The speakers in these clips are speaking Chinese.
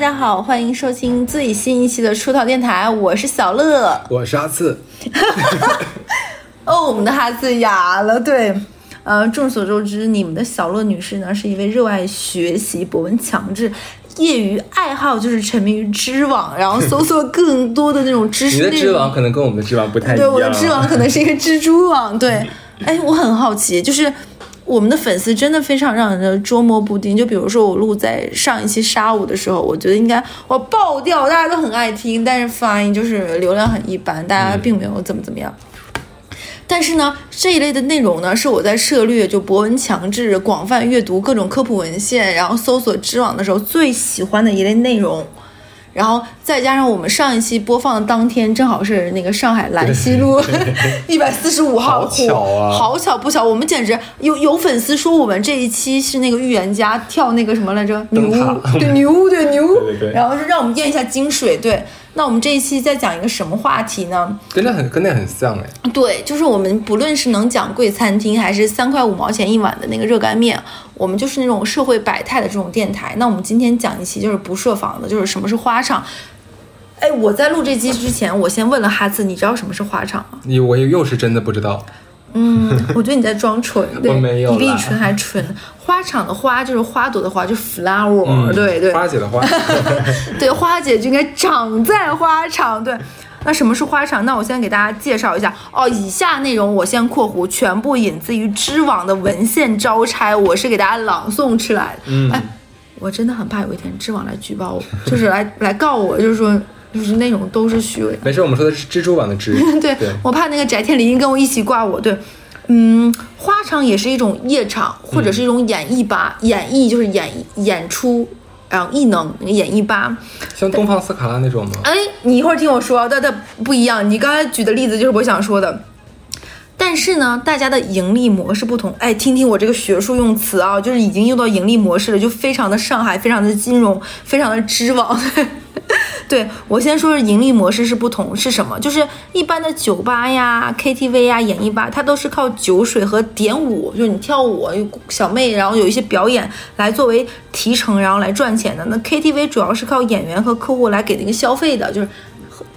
家好，欢迎收听最新一期的出逃电台，我是小乐，我是阿次。哦，我们的哈次哑了，对，呃，众所周知，你们的小乐女士呢是一位热爱学习、博闻强志。业余爱好就是沉迷于知网，然后搜索更多的那种知识。你的知网可能跟我们的知网不太一样。对，我的知网可能是一个蜘蛛网。对，哎，我很好奇，就是我们的粉丝真的非常让人捉摸不定。就比如说我录在上一期沙舞的时候，我觉得应该我爆掉，大家都很爱听，但是发音就是流量很一般，大家并没有怎么怎么样。但是呢，这一类的内容呢，是我在涉猎就博文强制、广泛阅读各种科普文献，然后搜索知网的时候最喜欢的一类内容。然后再加上我们上一期播放的当天，正好是那个上海兰溪路 一百四十五号，好巧啊！好巧不巧，我们简直有有粉丝说我们这一期是那个预言家跳那个什么来着？牛对牛对 牛，然后是让我们验一下金水对。那我们这一期在讲一个什么话题呢？跟那很跟那很像哎。对，就是我们不论是能讲贵餐厅，还是三块五毛钱一碗的那个热干面，我们就是那种社会百态的这种电台。那我们今天讲一期就是不设防的，就是什么是花场。哎，我在录这期之前，我先问了哈子，你知道什么是花场吗？你我又是真的不知道。嗯，我觉得你在装纯，我没有，你比你纯还纯。花场的花就是花朵的花，就是 flower，对对。花姐的花，对，花姐就应该长在花场。对，那什么是花场？那我先给大家介绍一下哦。以下内容我先括弧，全部引自于知网的文献招差，我是给大家朗诵出来的。嗯，哎，我真的很怕有一天知网来举报我，就是来来告我，就是说。就是那种都是虚伪。没事，我们说的是蜘蛛网的蜘。对，我怕那个翟天临跟我一起挂我。对，嗯，花场也是一种夜场，或者是一种演绎吧。演绎就是演演出，然后异能演绎吧。像东方斯卡拉那种吗？哎，你一会儿听我说，但但不一样。你刚才举的例子就是我想说的。但是呢，大家的盈利模式不同。哎，听听我这个学术用词啊，就是已经用到盈利模式了，就非常的上海，非常的金融，非常的知网。对我先说，是盈利模式是不同，是什么？就是一般的酒吧呀、KTV 呀、演艺吧，它都是靠酒水和点舞，就是你跳舞有，小妹，然后有一些表演来作为提成，然后来赚钱的。那 KTV 主要是靠演员和客户来给那个消费的，就是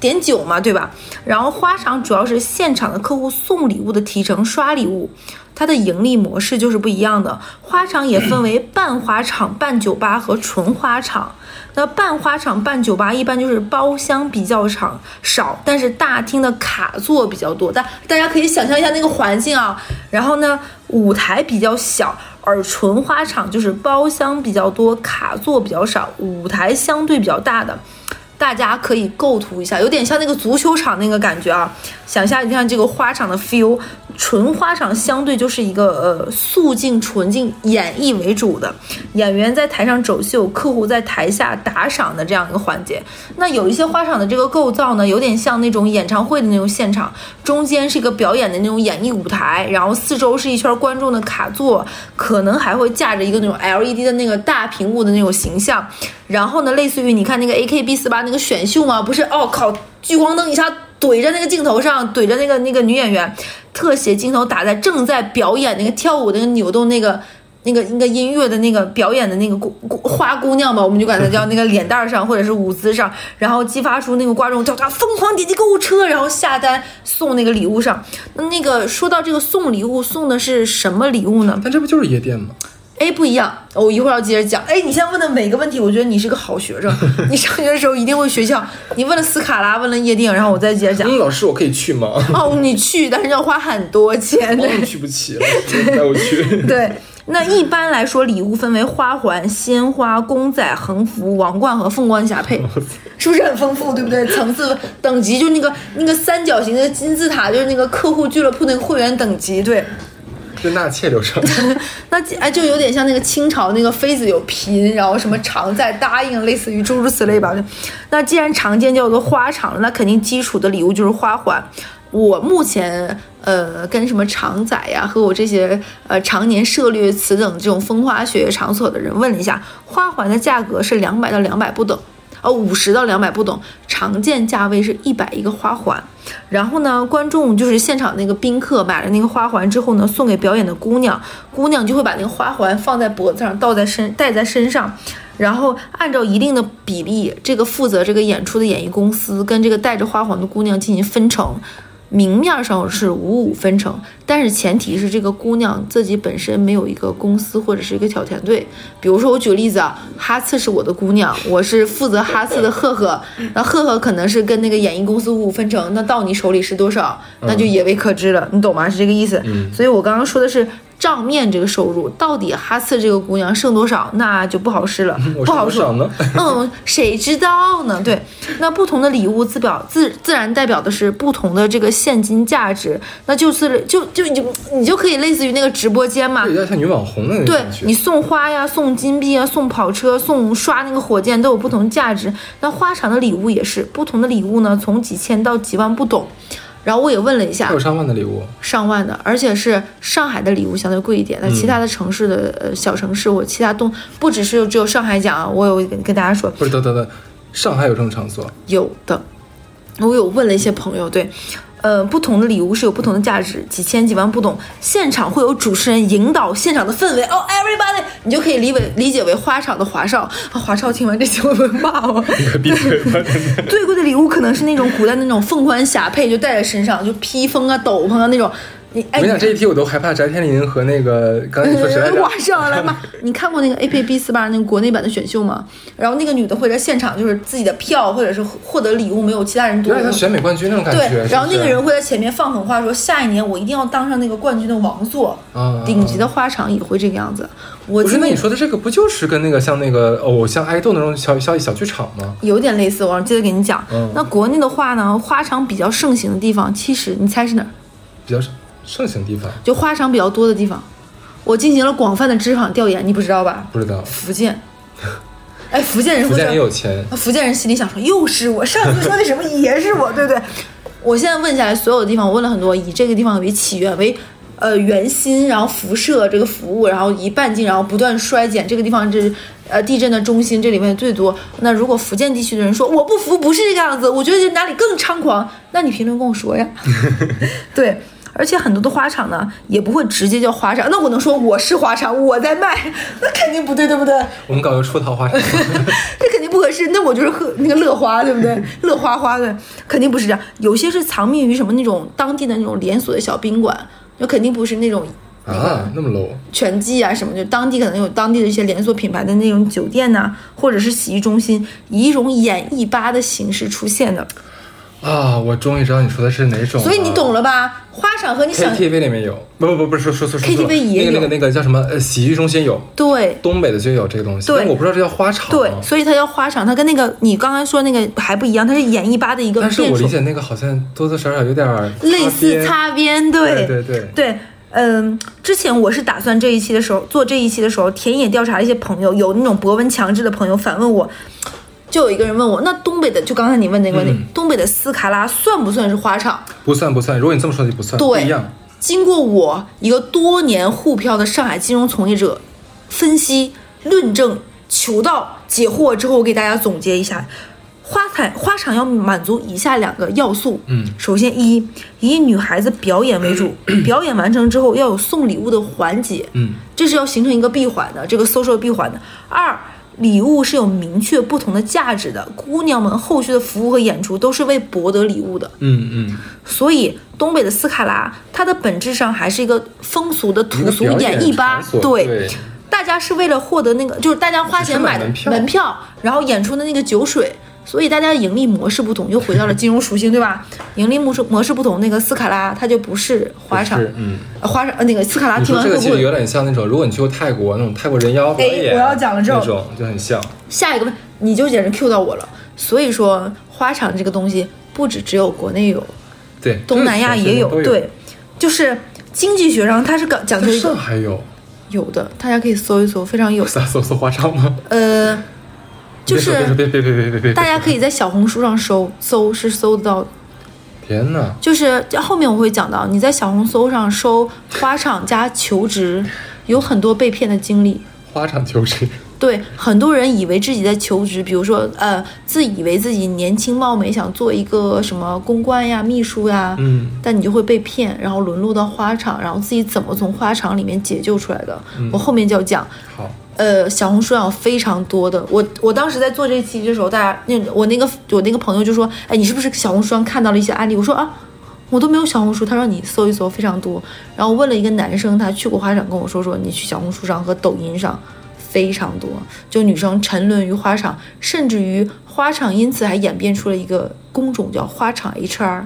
点酒嘛，对吧？然后花场主要是现场的客户送礼物的提成，刷礼物。它的盈利模式就是不一样的。花场也分为半花场、半酒吧和纯花场。那半花场、半酒吧一般就是包厢比较长少，但是大厅的卡座比较多。大大家可以想象一下那个环境啊。然后呢，舞台比较小，而纯花场就是包厢比较多，卡座比较少，舞台相对比较大的。大家可以构图一下，有点像那个足球场那个感觉啊。想象一下这个花场的 feel。纯花场相对就是一个呃素净纯净演绎为主的，演员在台上走秀，客户在台下打赏的这样一个环节。那有一些花场的这个构造呢，有点像那种演唱会的那种现场，中间是一个表演的那种演艺舞台，然后四周是一圈观众的卡座，可能还会架着一个那种 LED 的那个大屏幕的那种形象。然后呢，类似于你看那个 AKB 四八那个选秀吗？不是，哦靠，聚光灯一下。怼着那个镜头上，怼着那个那个女演员，特写镜头打在正在表演那个跳舞那个扭动那个那个那个音乐的那个表演的那个姑姑花姑娘吧，我们就管她叫那个脸蛋上或者是舞姿上，然后激发出那个观众叫她疯狂点击购物车，然后下单送那个礼物上。那那个说到这个送礼物，送的是什么礼物呢？但这不就是夜店吗？哎，不一样，我一会儿要接着讲。哎，你现在问的每个问题，我觉得你是个好学生，你上学的时候一定会学校。你问了斯卡拉，问了夜店，然后我再接着讲。嗯，老师，我可以去吗？哦，你去，但是要花很多钱。我去不起，带我去。对，那一般来说，礼物分为花环、鲜花、公仔、横幅、王冠和凤冠霞帔，是不是很丰富？对不对？层次等级就那个那个三角形的金字塔，就是那个客户俱乐部那个会员等级，对。是纳妾流程，那哎就有点像那个清朝那个妃子有嫔，然后什么常在答应，类似于诸如此类吧。那既然常见叫做花场，那肯定基础的礼物就是花环。我目前呃跟什么常仔呀，和我这些呃常年涉猎此等这种风花雪月场所的人问了一下，花环的价格是两百到两百不等。呃，五十到两百不等，常见价位是一百一个花环。然后呢，观众就是现场那个宾客买了那个花环之后呢，送给表演的姑娘，姑娘就会把那个花环放在脖子上，倒在身戴在身上。然后按照一定的比例，这个负责这个演出的演艺公司跟这个戴着花环的姑娘进行分成。明面上是五五分成，但是前提是这个姑娘自己本身没有一个公司或者是一个小团队。比如说，我举个例子啊，哈次是我的姑娘，我是负责哈次的赫赫，那赫赫可能是跟那个演艺公司五五分成，那到你手里是多少，那就也未可知了，你懂吗？是这个意思。所以我刚刚说的是。账面这个收入到底哈次这个姑娘剩多少，那就不好说了，不好说呢。嗯，谁知道呢？对，那不同的礼物自表自自然代表的是不同的这个现金价值，那就是就就就你就可以类似于那个直播间嘛，有点像女网红对你送花呀，送金币啊，送跑车，送刷那个火箭都有不同价值。那花场的礼物也是不同的礼物呢，从几千到几万不等。然后我也问了一下，有上万的礼物，上万的，而且是上海的礼物相对贵一点。那其他的城市的呃小城市，我其他东不只是只有上海讲啊，我有跟跟大家说，不是等等等，上海有这种场所？有的，我有问了一些朋友，对。呃，不同的礼物是有不同的价值，几千几万不懂。现场会有主持人引导现场的氛围，哦，everybody，你就可以理为理解为花场的华少。华少听完这些会不会骂我？最贵的礼物可能是那种古代的那种凤冠霞帔，就戴在身上，就披风啊、斗篷啊那种。你我跟你讲这一题我都害怕翟天临和那个刚才你说谁来着？哇上来嘛！你看过那个 A P B 四八那个国内版的选秀吗？然后那个女的会在现场就是自己的票或者是获得礼物没有其他人多。对，她选美冠军那种感觉。对，然后那个人会在前面放狠话说下一年我一定要当上那个冠军的王座。啊。顶级的花场也会这个样子。我不是那你说的这个不就是跟那个像那个偶像爱豆那种小小小剧场吗？有点类似，我接着给你讲。嗯。那国内的话呢，花场比较盛行的地方，其实你猜是哪儿？比较盛。盛行地方就花场比较多的地方，我进行了广泛的知识场调研，你不知道吧？不知道。福建，哎，福建人，福建也有钱。福建人心里想说，又是我，上次说的什么也是我，对不对？我现在问下来，所有的地方我问了很多，以这个地方为起源，为呃圆心，然后辐射这个服务，然后以半径，然后不断衰减，这个地方这呃地震的中心，这里面最多。那如果福建地区的人说我不服，不是这个样子，我觉得哪里更猖狂，那你评论跟我说呀。对。而且很多的花场呢，也不会直接叫花场。那我能说我是花场，我在卖，那肯定不对，对不对？我们搞个出逃花场，这肯定不合适。那我就是喝那个乐花，对不对？乐花花的，肯定不是这样。有些是藏匿于什么那种当地的那种连锁的小宾馆，那肯定不是那种啊那么 low 全季啊什么，就当地可能有当地的一些连锁品牌的那种酒店呐，或者是洗浴中心，以一种演艺吧的形式出现的。啊，我终于知道你说的是哪种，所以你懂了吧？花场和你想 KTV 里面有，不不不不是说说说 KTV 也有，那个那个那个叫什么？呃，洗浴中心有，对，东北的就有这个东西，但我不知道这叫花场，对，所以它叫花场，它跟那个你刚刚说那个还不一样，它是演艺吧的一个，但是我理解那个好像多多少少有点类似擦边，对对对对，嗯，之前我是打算这一期的时候做这一期的时候田野调查一些朋友，有那种博闻强志的朋友反问我。就有一个人问我，那东北的就刚才你问那个问题，东北的斯卡拉算不算是花场？不算不算，如果你这么说就不算。对，不一样。经过我一个多年沪漂的上海金融从业者分析、论证、求道、解惑之后，我给大家总结一下，花彩花场要满足以下两个要素。嗯，首先一以女孩子表演为主，表演完成之后要有送礼物的环节。嗯，这是要形成一个闭环的，这个 social 闭环的。二礼物是有明确不同的价值的，姑娘们后续的服务和演出都是为博得礼物的。嗯嗯。所以东北的斯卡拉，它的本质上还是一个风俗的土俗演艺吧？对，大家是为了获得那个，就是大家花钱买的门票，然后演出的那个酒水。所以大家的盈利模式不同，又回到了金融属性，对吧？盈利模式模式不同，那个斯卡拉它就不是花场，嗯，花场那个斯卡拉听完这个其实有点像那种，如果你去过泰国那种泰国人妖表演，我要讲了之后，那种就很像。下一个问你就简直 Q 到我了。所以说花场这个东西不止只有国内有，对，东南亚也有，对，就是经济学上它是讲讲究一个，上海有，有的大家可以搜一搜，非常有。搜搜花场吗？呃。就是别别别别别别！大家可以在小红书上搜搜是搜得到。天哪！就是后面我会讲到，你在小红书上搜花场加求职，有很多被骗的经历。花场求职。对，很多人以为自己在求职，比如说呃，自以为自己年轻貌美，想做一个什么公关呀、秘书呀，嗯，但你就会被骗，然后沦落到花场，然后自己怎么从花场里面解救出来的，我后面就要讲。好。呃，小红书上非常多的，我我当时在做这期的时候，大家那我那个我那个朋友就说，哎，你是不是小红书上看到了一些案例？我说啊，我都没有小红书。他说你搜一搜，非常多。然后问了一个男生，他去过花场，跟我说说，你去小红书上和抖音上非常多，就女生沉沦于花场，甚至于花场因此还演变出了一个工种叫花场 HR，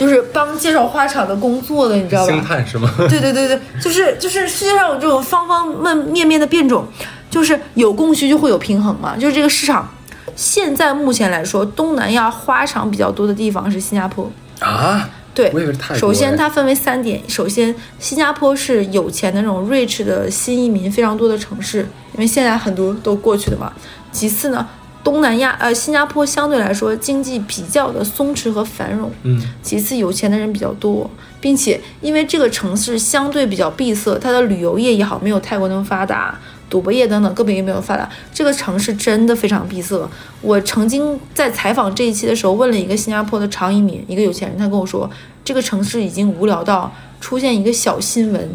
就是帮介绍花场的工作的，你知道吧？星探是吗？对对对对，就是就是世界上有这种方方面面面的变种，就是有供需就会有平衡嘛。就是这个市场，现在目前来说，东南亚花场比较多的地方是新加坡。啊，对首先哎它分为三点，首先新加坡是有钱的那种 rich 的新移民非常多的城市，因为现在很多都过去的嘛。其次呢，东南亚呃新加坡相对来说经济比较的松弛和繁荣，嗯，其次有钱的人比较多，并且因为这个城市相对比较闭塞，它的旅游业也好，没有泰国那么发达，赌博业等等各别也没有发达。这个城市真的非常闭塞。我曾经在采访这一期的时候，问了一个新加坡的常移民，一个有钱人，他跟我说，这个城市已经无聊到出现一个小新闻，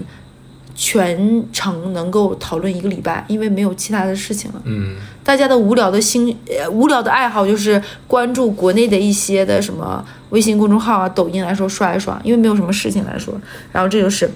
全程能够讨论一个礼拜，因为没有其他的事情了。嗯，大家的无聊的兴呃无聊的爱好就是关注国内的一些的什么微信公众号啊、抖音来说刷一刷，因为没有什么事情来说。然后这就是，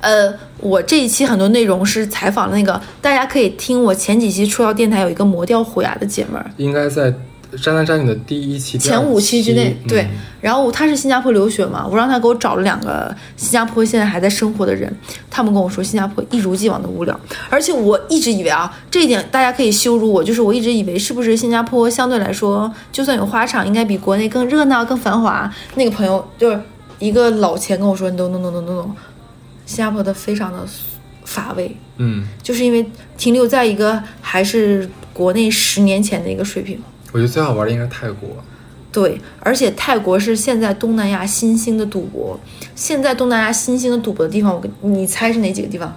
呃，我这一期很多内容是采访那个，大家可以听我前几期出道电台有一个磨掉虎牙的姐们儿，应该在渣男渣女的第一期、前五期之内，嗯对。然后他是新加坡留学嘛，我让他给我找了两个新加坡现在还在生活的人，他们跟我说新加坡一如既往的无聊，而且我一直以为啊，这一点大家可以羞辱我，就是我一直以为是不是新加坡相对来说，就算有花场，应该比国内更热闹、更繁华。那个朋友就是一个老钱跟我说，no no no no no no，新加坡的非常的乏味，嗯，就是因为停留在一个还是国内十年前的一个水平。我觉得最好玩的应该是泰国。对，而且泰国是现在东南亚新兴的赌博。现在东南亚新兴的赌博的地方，我跟你猜是哪几个地方？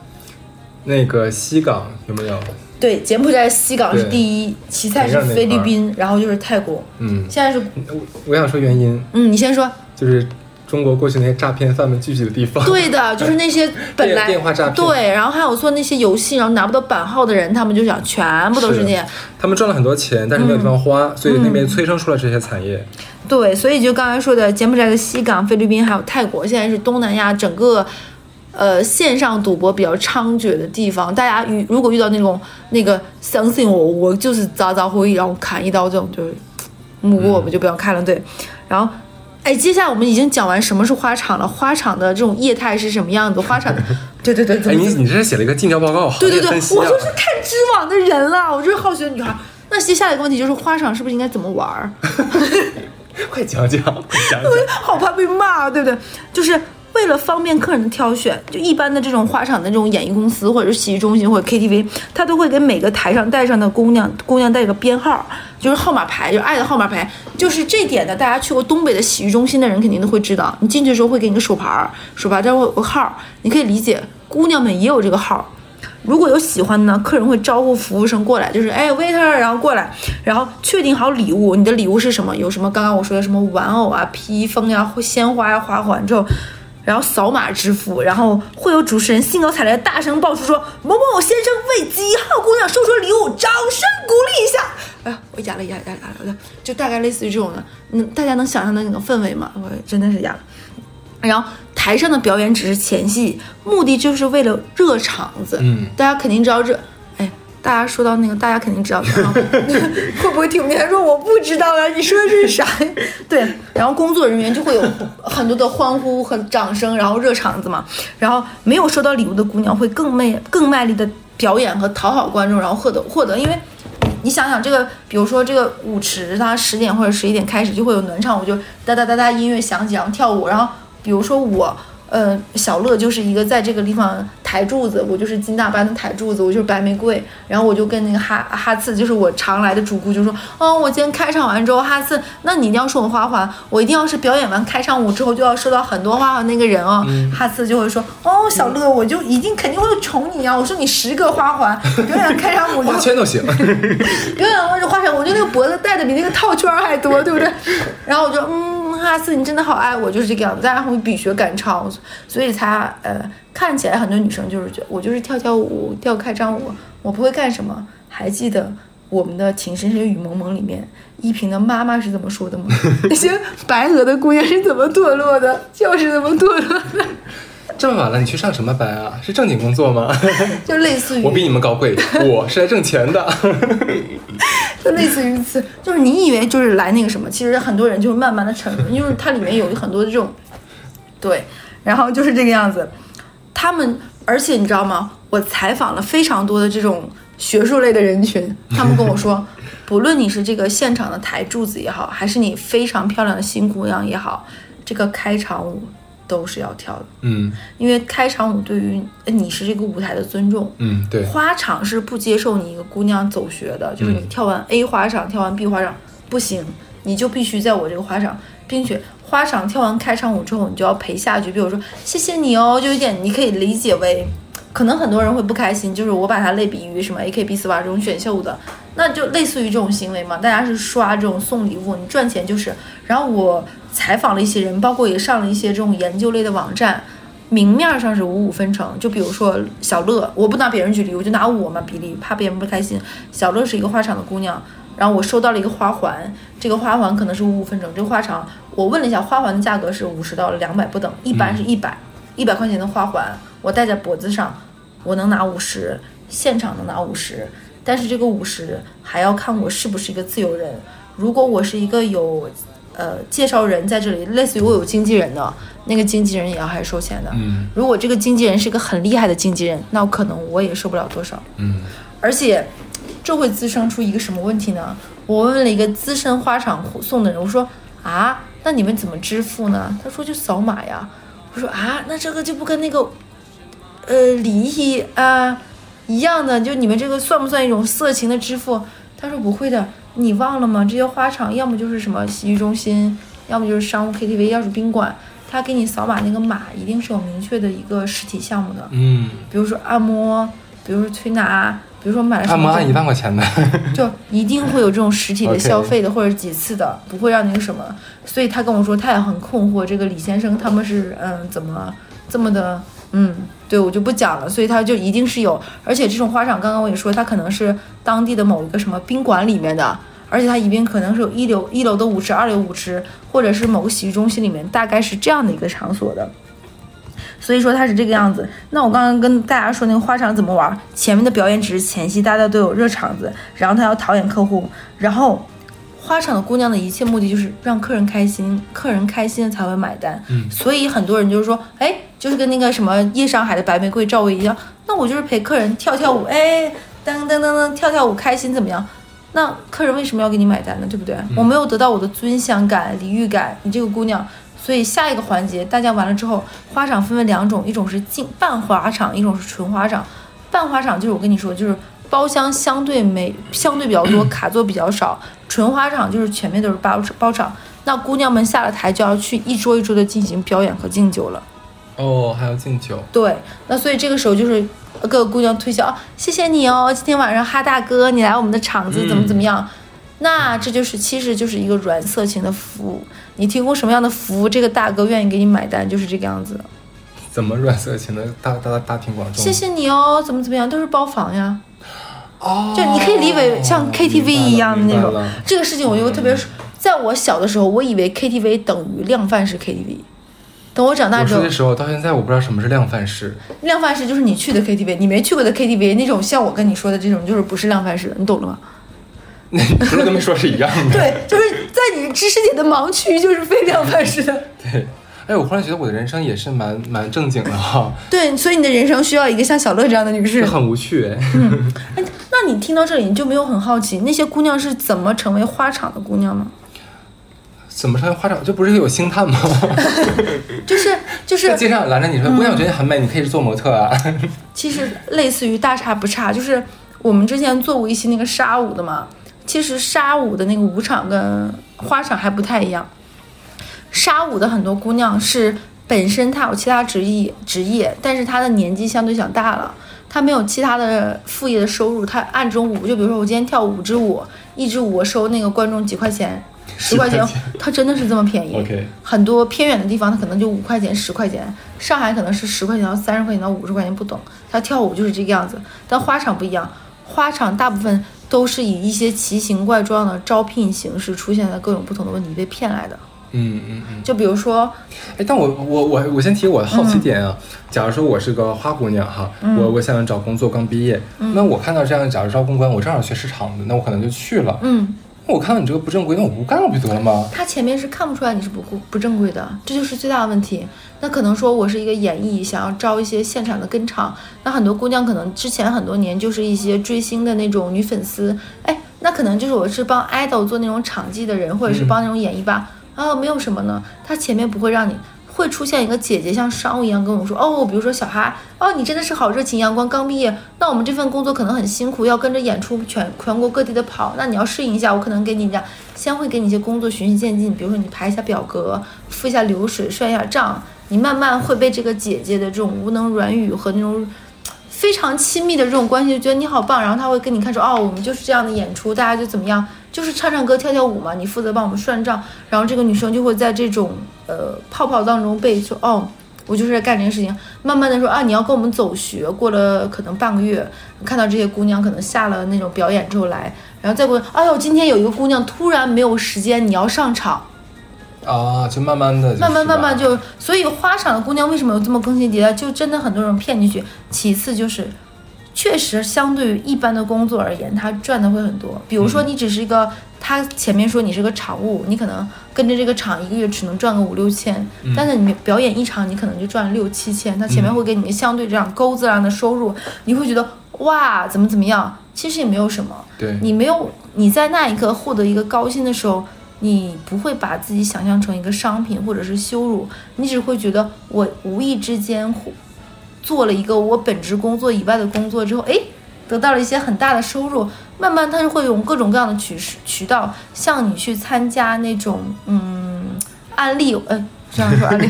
那个西港有没有？对，柬埔寨西港是第一，其次是菲律宾，然后就是泰国。嗯，现在是，我我想说原因嗯，你先说。就是中国过去那些诈骗犯们聚集的地方。对的，就是那些本来电话诈骗对，然后还有做那些游戏，然后拿不到版号的人，他们就想全部都是是那些。他们赚了很多钱，但是没有地方花，嗯所以那边催生出了这些产业。对，所以就刚才说的柬埔寨的西港、菲律宾还有泰国，现在是东南亚整个呃线上赌博比较猖獗的地方。大家遇如果遇到那种那个相信我，我就是早早会，然后砍一刀这种，就是木过我们就不要看了。对，然后。哎，接下来我们已经讲完什么是花场了，花场的这种业态是什么样子？花场，对对对，怎哎，你你这是写了一个尽调报告，对对对，我就是看知网的人了，我就是好学的女孩。那接下来一个问题就是花场是不是应该怎么玩儿？快讲讲，快讲讲。好怕被骂，对不对？就是为了方便客人的挑选，就一般的这种花场的这种演艺公司或者是洗浴中心或者 KTV，他都会给每个台上带上的姑娘姑娘带个编号，就是号码牌，就是爱的号码牌。就是这点呢，大家去过东北的洗浴中心的人肯定都会知道，你进去的时候会给你个手牌，手牌这儿会有个号，你可以理解，姑娘们也有这个号。如果有喜欢的呢，客人会招呼服务生过来，就是哎 waiter，然后过来，然后确定好礼物，你的礼物是什么？有什么？刚刚我说的什么玩偶啊、披风呀、鲜花呀、花环之后，然后扫码支付，然后会有主持人兴高采烈大声爆出说某某某先生为几号姑娘收出礼物，掌声鼓励一下。哎呀，我哑了哑哑哑了，就大概类似于这种的，嗯，大家能想象的那种氛围吗？我真的是哑了。然后台上的表演只是前戏，目的就是为了热场子。嗯，大家肯定知道这，哎，大家说到那个，大家肯定知道，然后 会不会听不见？说我不知道呀，你说的是啥？对，然后工作人员就会有很多的欢呼和掌声，然后热场子嘛。然后没有收到礼物的姑娘会更卖更卖力的表演和讨好观众，然后获得获得，因为。你想想这个，比如说这个舞池，它十点或者十一点开始就会有暖场，我就哒哒哒哒音乐响起，然后跳舞，然后比如说我，呃，小乐就是一个在这个地方抬柱子，我就是金大班的抬柱子，我就是白玫瑰，然后我就跟那个哈哈次，就是我常来的主顾，就说，哦，我今天开场完之后，哈次，那你一定要送我花环，我一定要是表演完开场舞之后就要收到很多花环那个人哦，哈次就会说，哦，小乐，我就一定肯定会宠你啊，我说你十个花环，表演开场舞就花圈都行。表演完这花圈，我觉得那个脖子戴的比那个套圈还多，对不对？然后我就嗯，阿四，你真的好爱我，就是这个样子，大家会比学赶超，所以才呃看起来很多女生就是觉得我就是跳跳舞，跳开场舞，我不会干什么。还记得我们的《情深深雨蒙蒙》里面依萍的妈妈是怎么说的吗？那些白鹅的姑娘是怎么堕落的，就是怎么堕落的，这么晚了，你去上什么班啊？是正经工作吗？就类似于 我比你们高贵，我是来挣钱的。就类似于此，就是你以为就是来那个什么，其实很多人就是慢慢的沉沦，因为它里面有很多这种，对，然后就是这个样子。他们，而且你知道吗？我采访了非常多的这种学术类的人群，他们跟我说，不论你是这个现场的台柱子也好，还是你非常漂亮的新姑娘也好，这个开场舞都是要跳的，嗯因为开场舞对于呃你是这个舞台的尊重。嗯，对，花场是不接受你一个姑娘走学的，就是你嗯跳完 A 花场，跳完 B 花场不行，你就必须在我这个花场，并且花场跳完开场舞之后，你就要陪下去。比如说谢谢你哦，就有点你可以理解为，可能很多人会不开心，就是我把它类比于什么 AKB 四八这种选秀的，那就类似于这种行为嘛，大家是刷这种送礼物，你赚钱就是。然后我采访了一些人，包括也上了一些这种研究类的网站。明面上是五五分成，就比如说小乐，我不拿别人举例，我就拿我嘛比例，怕别人不开心。小乐是一个花场的姑娘，然后我收到了一个花环，这个花环可能是五五分成。这个花场我问了一下，花环的价格是五十到两百不等，一般是一百、一百块钱的花环，我戴在脖子上，我能拿五十，现场能拿五十，但是这个五十还要看我是不是一个自由人。如果我是一个有呃介绍人在这里，类似于我有经纪人的那个经纪人也要还是收钱的。嗯如果这个经纪人是个很厉害的经纪人，那可能我也收不了多少。嗯而且这会滋生出一个什么问题呢？我问了一个资深花场送的人，我说啊，那你们怎么支付呢？他说就扫码呀。我说啊，那这个就不跟那个呃礼仪啊一样的，就你们这个算不算一种色情的支付？他说不会的，你忘了吗？这些花场要么就是什么洗浴中心，要么就是商务 KTV，要是宾馆，他给你扫码那个码一定是有明确的一个实体项目的。嗯，比如说按摩，比如说推拿，比如说买了什么按摩按一万块钱的，就一定会有这种实体的 消费的，或者几次的，不会让那个什么。所以他跟我说，他也很困惑，这个李先生他们是嗯怎么这么的嗯，对我就不讲了。所以他就一定是有，而且这种花场，刚刚我也说，它可能是当地的某一个什么宾馆里面的。而且它一定可能是有一楼一楼的舞池，二楼舞池，或者是某个洗浴中心里面，大概是这样的一个场所的。所以说它是这个样子。那我刚刚跟大家说那个花场怎么玩，前面的表演只是前戏，大家都有热场子，然后他要讨厌客户，然后花场的姑娘的一切目的就是让客人开心，客人开心才会买单。嗯所以很多人就是说，哎，就是跟那个什么夜上海的白玫瑰赵薇一样，那我就是陪客人跳跳舞，哎，噔噔噔噔跳跳舞开心怎么样？那客人为什么要给你买单呢？对不对？我没有得到我的尊享感、礼遇感，你这个姑娘。所以下一个环节，大家完了之后，花场分为两种，一种是进半花场，一种是纯花场。半花场就是我跟你说，就是包厢相对没相对比较多，卡座比较少。纯花场就是全面都是包包场，那姑娘们下了台就要去一桌一桌的进行表演和敬酒了。哦，还要敬酒，对，那所以这个时候就是各个姑娘推销，啊谢谢你哦，今天晚上哈大哥你来我们的场子怎么怎么样？那这就是其实就是一个软色情的服务，你提供什么样的服务，这个大哥愿意给你买单，就是这个样子。怎么软色情的大大大庭广众？谢谢你哦，怎么怎么样，都是包房呀。哦，就你可以理解为像 KTV 一样的那种。这个事情我就特别，在我小的时候，我以为 KTV 等于量贩式 KTV。等我长大之后我说的，时候到现在我不知道什么是量贩式，量贩式就是你去的 KTV，你没去过的 KTV 那种，像我跟你说的这种，就是不是量贩式的，你懂了吗？你说的跟没说是一样的。对，就是在你知识点的盲区，就是非量贩式的。对，哎，我忽然觉得我的人生也是蛮蛮正经的哈，对，所以你的人生需要一个像小乐这样的女士就。很无趣哎。哎，那你听到这里，你就没有很好奇那些姑娘是怎么成为花场的姑娘吗？怎么成为花场？这不是有星探吗？就是就是在街上拦着你说：“姑娘，我觉得你很美，你可以做模特啊。其实类似于大差不差，就是我们之前做过一期那个沙舞的嘛。其实沙舞的那个舞场跟花场还不太一样。沙舞的很多姑娘是本身她有其他职业职业，但是她的年纪相对想大了，她没有其他的副业的收入，她按这种舞，就比如说我今天跳五支舞，一支舞我收那个观众几块钱，十块钱10块钱，它真的是这么便宜。OK，很多偏远的地方，它可能就五块钱、十块钱，上海可能是十块钱到三十块钱到五十块钱不等。它跳舞就是这个样子，但花场不一样，花场大部分都是以一些奇形怪状的招聘形式出现在各种不同的问题被骗来的。嗯嗯嗯。就比如说，哎，但我我我我先提我的好奇点啊，假如说我是个花姑娘哈，我我想找工作刚毕业，那我看到这样，假如招公关，我正好学市场的，那我可能就去了。嗯，那我看到你这个不正规，那我不干了不就得了吗？他前面是看不出来你是不不正规的，这就是最大的问题。那可能说我是一个演艺，想要招一些现场的跟场，那很多姑娘可能之前很多年就是一些追星的那种女粉丝，哎，那可能就是我是帮 idol 做那种场记的人，或者是帮那种演艺吧，啊，没有什么呢，他前面不会让你。会出现一个姐姐像商务一样跟我说，哦，比如说小哈，哦，你真的是好热情阳光，刚毕业，那我们这份工作可能很辛苦，要跟着演出全全国各地的跑，那你要适应一下，我可能给你讲，先会给你一些工作循序渐进，比如说你排一下表格，付一下流水，算一下账，你慢慢会被这个姐姐的这种无能软语和那种非常亲密的这种关系，就觉得你好棒，然后他会跟你看说，哦，我们就是这样的演出，大家就怎么样，就是唱唱歌、跳跳舞嘛，你负责帮我们算账，然后这个女生就会在这种呃泡泡当中被说，哦。我就是在干这件事情，慢慢的说啊，你要跟我们走学，过了可能半个月，看到这些姑娘可能下了那种表演之后来，然后再过，哎呦，今天有一个姑娘突然没有时间，你要上场，啊，就慢慢的，慢慢慢慢就，所以花场的姑娘为什么有这么更新迭代？就真的很多人骗进去。其次就是，确实相对于一般的工作而言，他赚的会很多。比如说你只是一个，他前面说你是个场务，你可能跟着这个场一个月只能赚个五六千，但是你表演一场你可能就赚六七千，他前面会给你相对这样钩子上的收入，你会觉得哇怎么怎么样？其实也没有什么，对，你没有你在那一刻获得一个高薪的时候，你不会把自己想象成一个商品或者是羞辱，你只会觉得我无意之间互做了一个我本职工作以外的工作之后，哎，得到了一些很大的收入，慢慢他就会用各种各样的渠渠道向你去参加那种嗯案例，呃，这样说案例。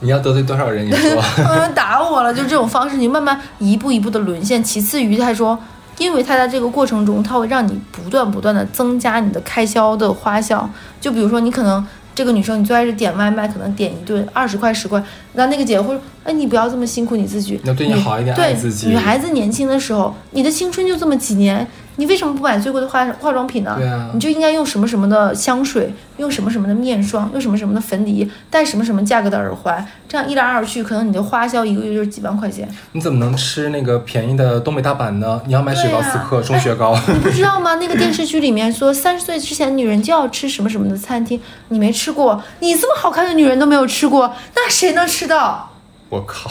你要得罪多少人？你说，嗯，打我了，就这种方式，你慢慢一步一步的沦陷。其次于他说，因为他在这个过程中，他会让你不断不断的增加你的开销的花销。就比如说，你可能这个女生，你最开始点外卖，可能点一顿二十块十块，那那个姐姐会说，哎，你不要这么辛苦你自己，要对你好一点自己。女孩子年轻的时候，你的青春就这么几年，你为什么不买最贵的化化妆品呢？对啊你就应该用什么什么的香水，用什么什么的面霜，用什么什么的粉底，戴什么什么价格的耳环，这样一来二去，可能你的花销一个月就是几万块钱。你怎么能吃那个便宜的东北大板呢？你要买雪糕对啊四克，中雪糕。你不知道吗？那个电视剧里面说，三十岁之前的女人就要吃什么什么的餐厅，你没吃过，你这么好看的女人都没有吃过，那谁能吃到？我靠，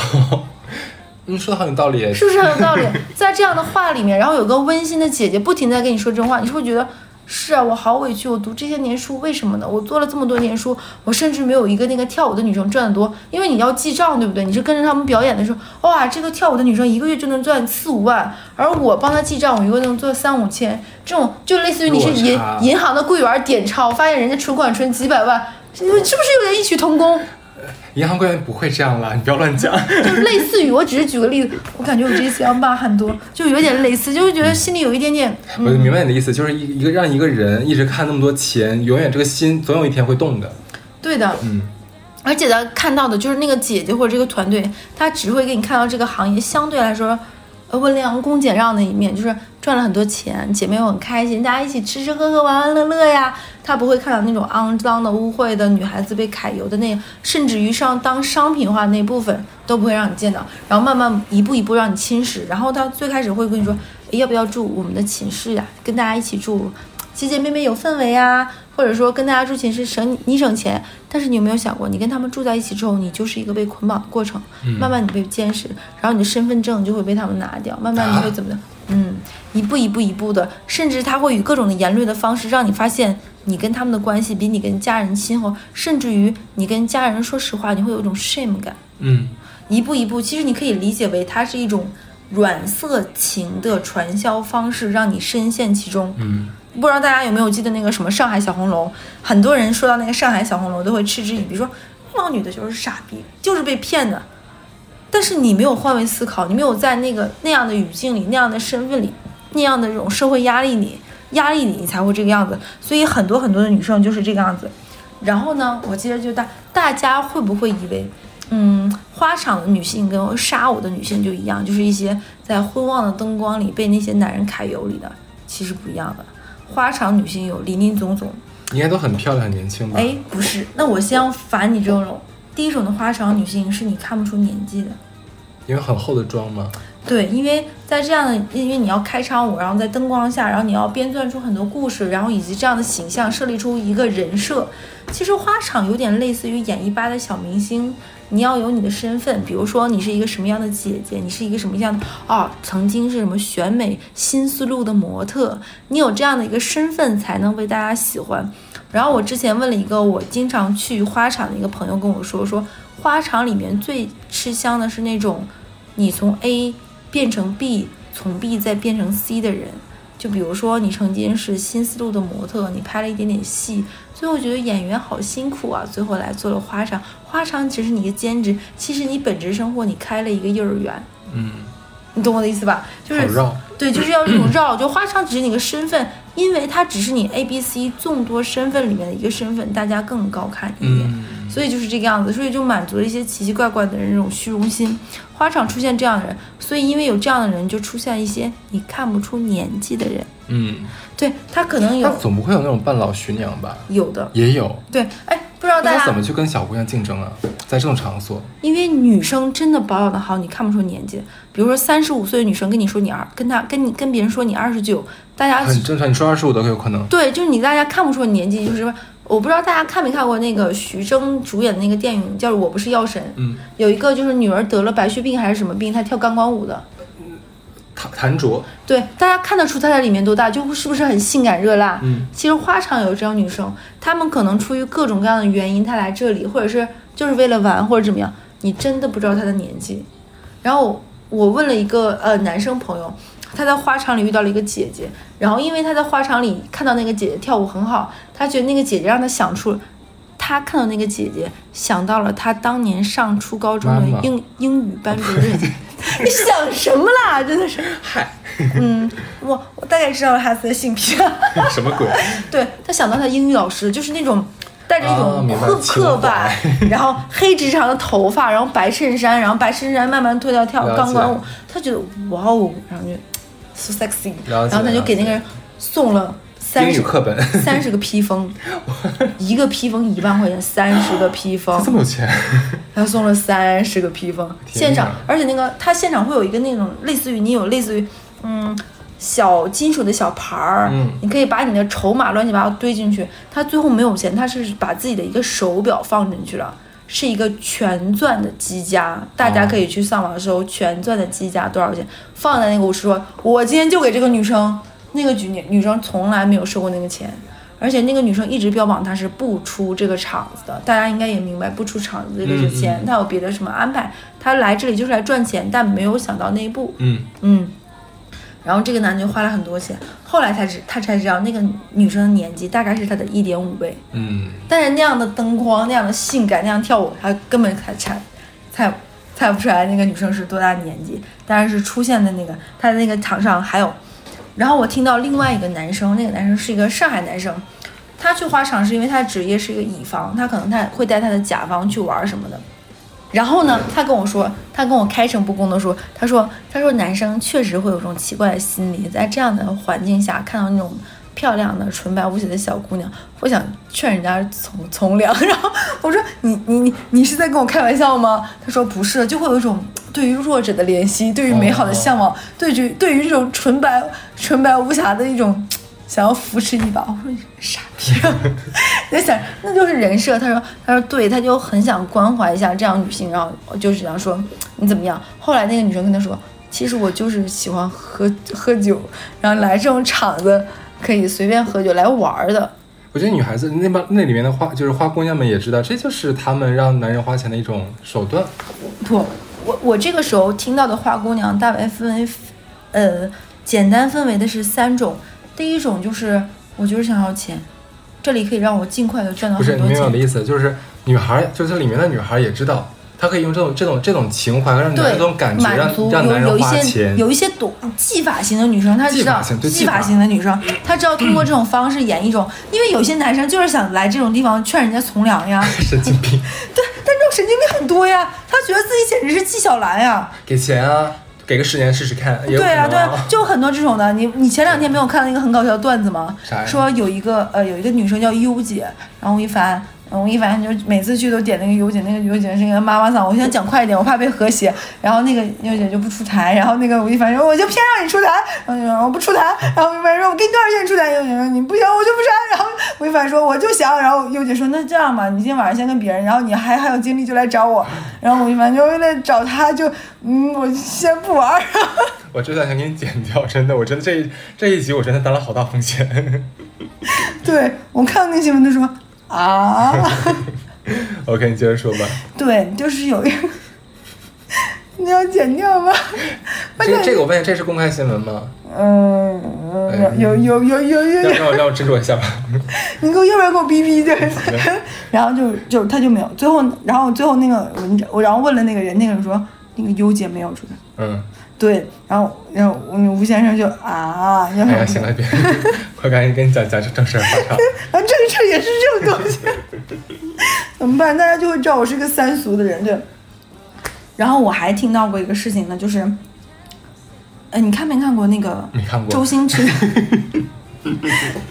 你说的很有道理。是不是很有道理？在这样的话里面，然后有个温馨的姐姐不停地在跟你说真话，你是不是觉得是啊，我好委屈，我读这些年书为什么呢？我做了这么多年书，我甚至没有一个那个跳舞的女生赚得多，因为你要记账，对不对？你是跟着他们表演的时候，哇，这个跳舞的女生一个月就能赚四五万，而我帮她记账，我一个月能做三五千，这种就类似于你是银银行的柜员点钞，发现人家存款存几百万，是不是有点异曲同工？银行柜员不会这样啦，你不要乱讲。就类似于，我只是举个例子，我感觉我这一次要骂很多，就有点类似，就是觉得心里有一点点，我明白你的意思，就是一一个让一个人一直看那么多钱，永远这个心总有一天会动的。对的，嗯，而且他看到的就是那个姐姐或者这个团队，他只会给你看到这个行业相对来说，呃，温良恭俭让的一面，就是赚了很多钱，姐妹又很开心，大家一起吃吃喝喝，玩玩乐乐呀。他不会看到那种肮脏的、污秽的女孩子被揩油的那，甚至于上当商品化那部分都不会让你见到，然后慢慢一步一步让你侵蚀。然后他最开始会跟你说，诶要不要住我们的寝室呀？跟大家一起住，姐姐妹妹有氛围啊，或者说跟大家住寝室省你省钱。但是你有没有想过，你跟他们住在一起之后，你就是一个被捆绑的过程，慢慢你被监视，然后你的身份证就会被他们拿掉，慢慢你会怎么的？嗯，一步一步一步的，甚至他会以各种的言论的方式让你发现你跟他们的关系比你跟家人亲厚，甚至于你跟家人说实话，你会有一种 shame 感。嗯，一步一步，其实你可以理解为它是一种软色情的传销方式，让你深陷其中。嗯，不知道大家有没有记得那个什么上海小红楼？很多人说到那个上海小红楼都会嗤之以鼻，说那个女的就是傻逼，就是被骗的。但是你没有换位思考，你没有在那个那样的语境里、那样的身份里、那样的这种社会压力里，压力里你才会这个样子。所以很多很多的女生就是这个样子。然后呢，我接着就大大家会不会以为，嗯，花场的女性跟杀我的女性就一样，就是一些在昏暗的灯光里被那些男人揩油里的？其实不一样的，花场女性有林林总总。应该都很漂亮、很年轻吧？哎，不是，那我先要反你这种。第一种的花场女性是你看不出年纪的，因为很厚的妆吗？对，因为在这样的，因为你要开场舞，然后在灯光下，然后你要编撰出很多故事，然后以及这样的形象设立出一个人设。其实花场有点类似于演艺吧的小明星，你要有你的身份，比如说你是一个什么样的姐姐，你是一个什么样的哦，曾经是什么选美新丝路的模特，你有这样的一个身份才能被大家喜欢。然后我之前问了一个我经常去花场的一个朋友跟我说，说花场里面最吃香的是那种你从 A 变成 B，从 B 再变成 C 的人。就比如说你曾经是新丝路的模特，你拍了一点点戏，最后觉得演员好辛苦啊，最后来做了花场。花场只是你的兼职，其实你本职生活你开了一个幼儿园。嗯，你懂我的意思吧？就是绕。对，就是要这种绕。就花场只是你个身份。因为它只是你 A、B、C 众多身份里面的一个身份，大家更高看一眼，所以就是这个样子，所以就满足了一些奇奇怪怪的人那种虚荣心。花场出现这样的人，所以因为有这样的人，就出现一些你看不出年纪的人。嗯，对他可能有，总不会有那种半老徐娘吧？有的，也有。对，哎。不知道大家怎么去跟小姑娘竞争啊？在这种场所，因为女生真的保养的好，你看不出年纪。比如说三十五岁的女生跟你说你二，跟她跟你跟别人说你二十九，大家很正常。你说二十五都有可能。对，就是你大家看不出年纪，就是我不知道大家看没看过那个徐峥主演的那个电影，叫《我不是药神》。嗯，有一个就是女儿得了白血病还是什么病，她跳钢管舞的。谭卓，对，大家看得出她在里面多大，就是不是很性感热辣？嗯，其实花场有这样女生，她们可能出于各种各样的原因，她来这里，或者是就是为了玩，或者怎么样，你真的不知道她的年纪。然后我问了一个呃男生朋友，他在花场里遇到了一个姐姐，然后因为他在花场里看到那个姐姐跳舞很好，他觉得那个姐姐让他想出，他看到那个姐姐想到了他当年上初高中的英英语班主任。你 想什么啦？真的是，嗨，嗯，我我大概知道了孩子的性癖。什么鬼？对他想到他英语老师，就是那种带着一种刻刻板，然后黑直长的头发，然后白衬衫，然后白衬衫慢慢脱掉跳钢管舞，他觉得哇哦，然后就 so sexy，然后他就给那个人送了。英语课本 三十个披风，一个披风一万块钱，三十个披风，这么有钱？他送了三十个披风，现场，而且那个他现场会有一个那种类似于你有类似于嗯小金属的小牌儿，嗯，你可以把你的筹码乱七八糟堆进去。他最后没有钱，他是把自己的一个手表放进去了，是一个全钻的机夹，大家可以去上网搜全钻的机夹多少钱，放在那个舞池说，我今天就给这个女生。那个女女生从来没有收过那个钱，而且那个女生一直标榜她是不出这个场子的。大家应该也明白，不出场子这个是钱，她有别的什么安排？她来这里就是来赚钱，但没有想到那一步。嗯嗯。然后这个男的就花了很多钱，后来才知他才知道那个女生的年纪大概是他的一点五倍。嗯。但是那样的灯光，那样的性感，那样跳舞，他根本猜猜猜猜不出来那个女生是多大年纪。但是出现的那个他的那个场上还有。然后我听到另外一个男生，那个男生是一个上海男生，他去花场是因为他的职业是一个乙方，他可能他会带他的甲方去玩什么的。然后呢，他跟我说，他跟我开诚布公的说，他说，他说男生确实会有种奇怪的心理，在这样的环境下看到那种漂亮的纯白无瑕的小姑娘，我想劝人家从从良。然后我说，你你你你是在跟我开玩笑吗？他说不是，就会有一种。对于弱者的怜惜，对于美好的向往，对于对于这种纯白纯白无瑕的一种想要扶持一把，我说你傻逼，在想那就是人设。他说他说对，他就很想关怀一下这样女性，然后就是想说你怎么样。后来那个女生跟他说，其实我就是喜欢喝喝酒，然后来这种场子可以随便喝酒来玩的。我觉得女孩子那帮那里面的花就是花姑娘们也知道，这就是他们让男人花钱的一种手段。不。我我这个时候听到的花姑娘大概分为，呃，简单分为的是三种。第一种就是我就是想要钱，这里可以让我尽快的赚到很多钱。不是，你明白我的意思，就是女孩，就是里面的女孩也知道他可以用这种这种这种情怀，让男对人这种感觉，让满足让男人有有一些花钱。有一些懂技法型的女生，她知道技法型的女生，她知道通过 这种方式演一种，因为有些男生就是想来这种地方劝人家从良呀，神经病，对，但这种神经病很多呀，他觉得自己简直是纪晓岚呀，给钱啊，给个十年试试看，也对啊，对啊，就很多这种的。你你前两天没有看到一个很搞笑的段子吗啥？说有一个呃有一个女生叫优姐，然后吴亦凡。嗯吴亦凡就每次去都点那个优姐，那个优姐是一个妈妈嗓，我现在讲快一点，我怕被和谐。然后那个优姐就不出台，然后那个吴亦凡说我就偏让你出台，然后就说我不出台，然后吴亦凡说我给你多少钱你出台，优姐说你不行我就不出台，然后吴亦凡说我就想，然后优姐说那这样吧，你今天晚上先跟别人，然后你还还有精力就来找我，然后吴亦凡就为了找他就嗯我先不玩儿。我这段想给你剪掉，真的，我真的这一这一集我真的担了好大风险。对我看到那新闻都说啊，OK，你接着说吧。对，就是有一个，你要剪掉吗？我这感这个我问一下，这是公开新闻吗？嗯，哎有有有有有有，让让我让我斟酌一下吧。你给我要不要给我逼逼对？然后就就他就没有，最后然后最后那个文章，我然后问了那个人，那个人说那个优姐没有出来。嗯，对，然后然后吴先生就啊，行了，别，快赶紧跟你讲讲正事儿。啊，这这也是这种东西，怎么办？大家就会知道我是个三俗的人，对。然后我还听到过一个事情呢，就是，呃，你看没看过那个没看过周星驰？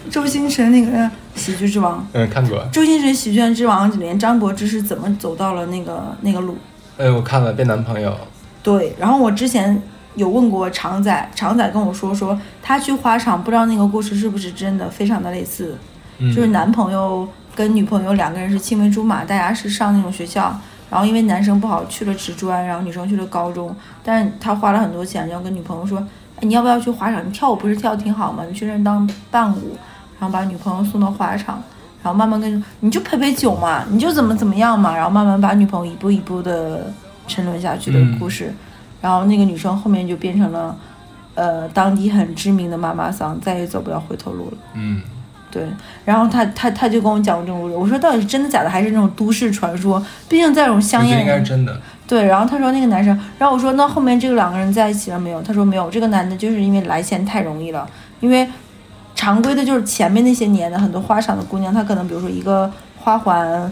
周星驰那个《喜剧之王》，嗯，看过。周星驰《喜剧之王》里面张柏芝是怎么走到了那个那个路？哎，我看了，变男朋友。对，然后我之前有问过常仔，常仔跟我说说他去花场，不知道那个故事是不是真的，非常的类似。嗯，就是男朋友跟女朋友两个人是青梅竹马，大家是上那种学校，然后因为男生不好去了职专，然后女生去了高中，但是他花了很多钱，然后跟女朋友说，哎，你要不要去花场？你跳舞不是跳的挺好吗？你去那儿当伴舞，然后把女朋友送到花场，然后慢慢跟你就陪陪酒嘛，你就怎么怎么样嘛，然后慢慢把女朋友一步一步的沉沦下去的故事，然后那个女生后面就变成了。呃，当地很知名的妈妈桑，再也走不了回头路了。嗯，对，然后他他他就跟我讲过这种故事，我说到底是真的假的，还是那种都市传说？毕竟在这种我香觉得应该是艳，真的。对。然后他说那个男生，然后我说那后面这个两个人在一起了没有？他说没有，这个男的就是因为来钱太容易了，因为常规的就是前面那些年的很多花场的姑娘，她可能比如说一个花环。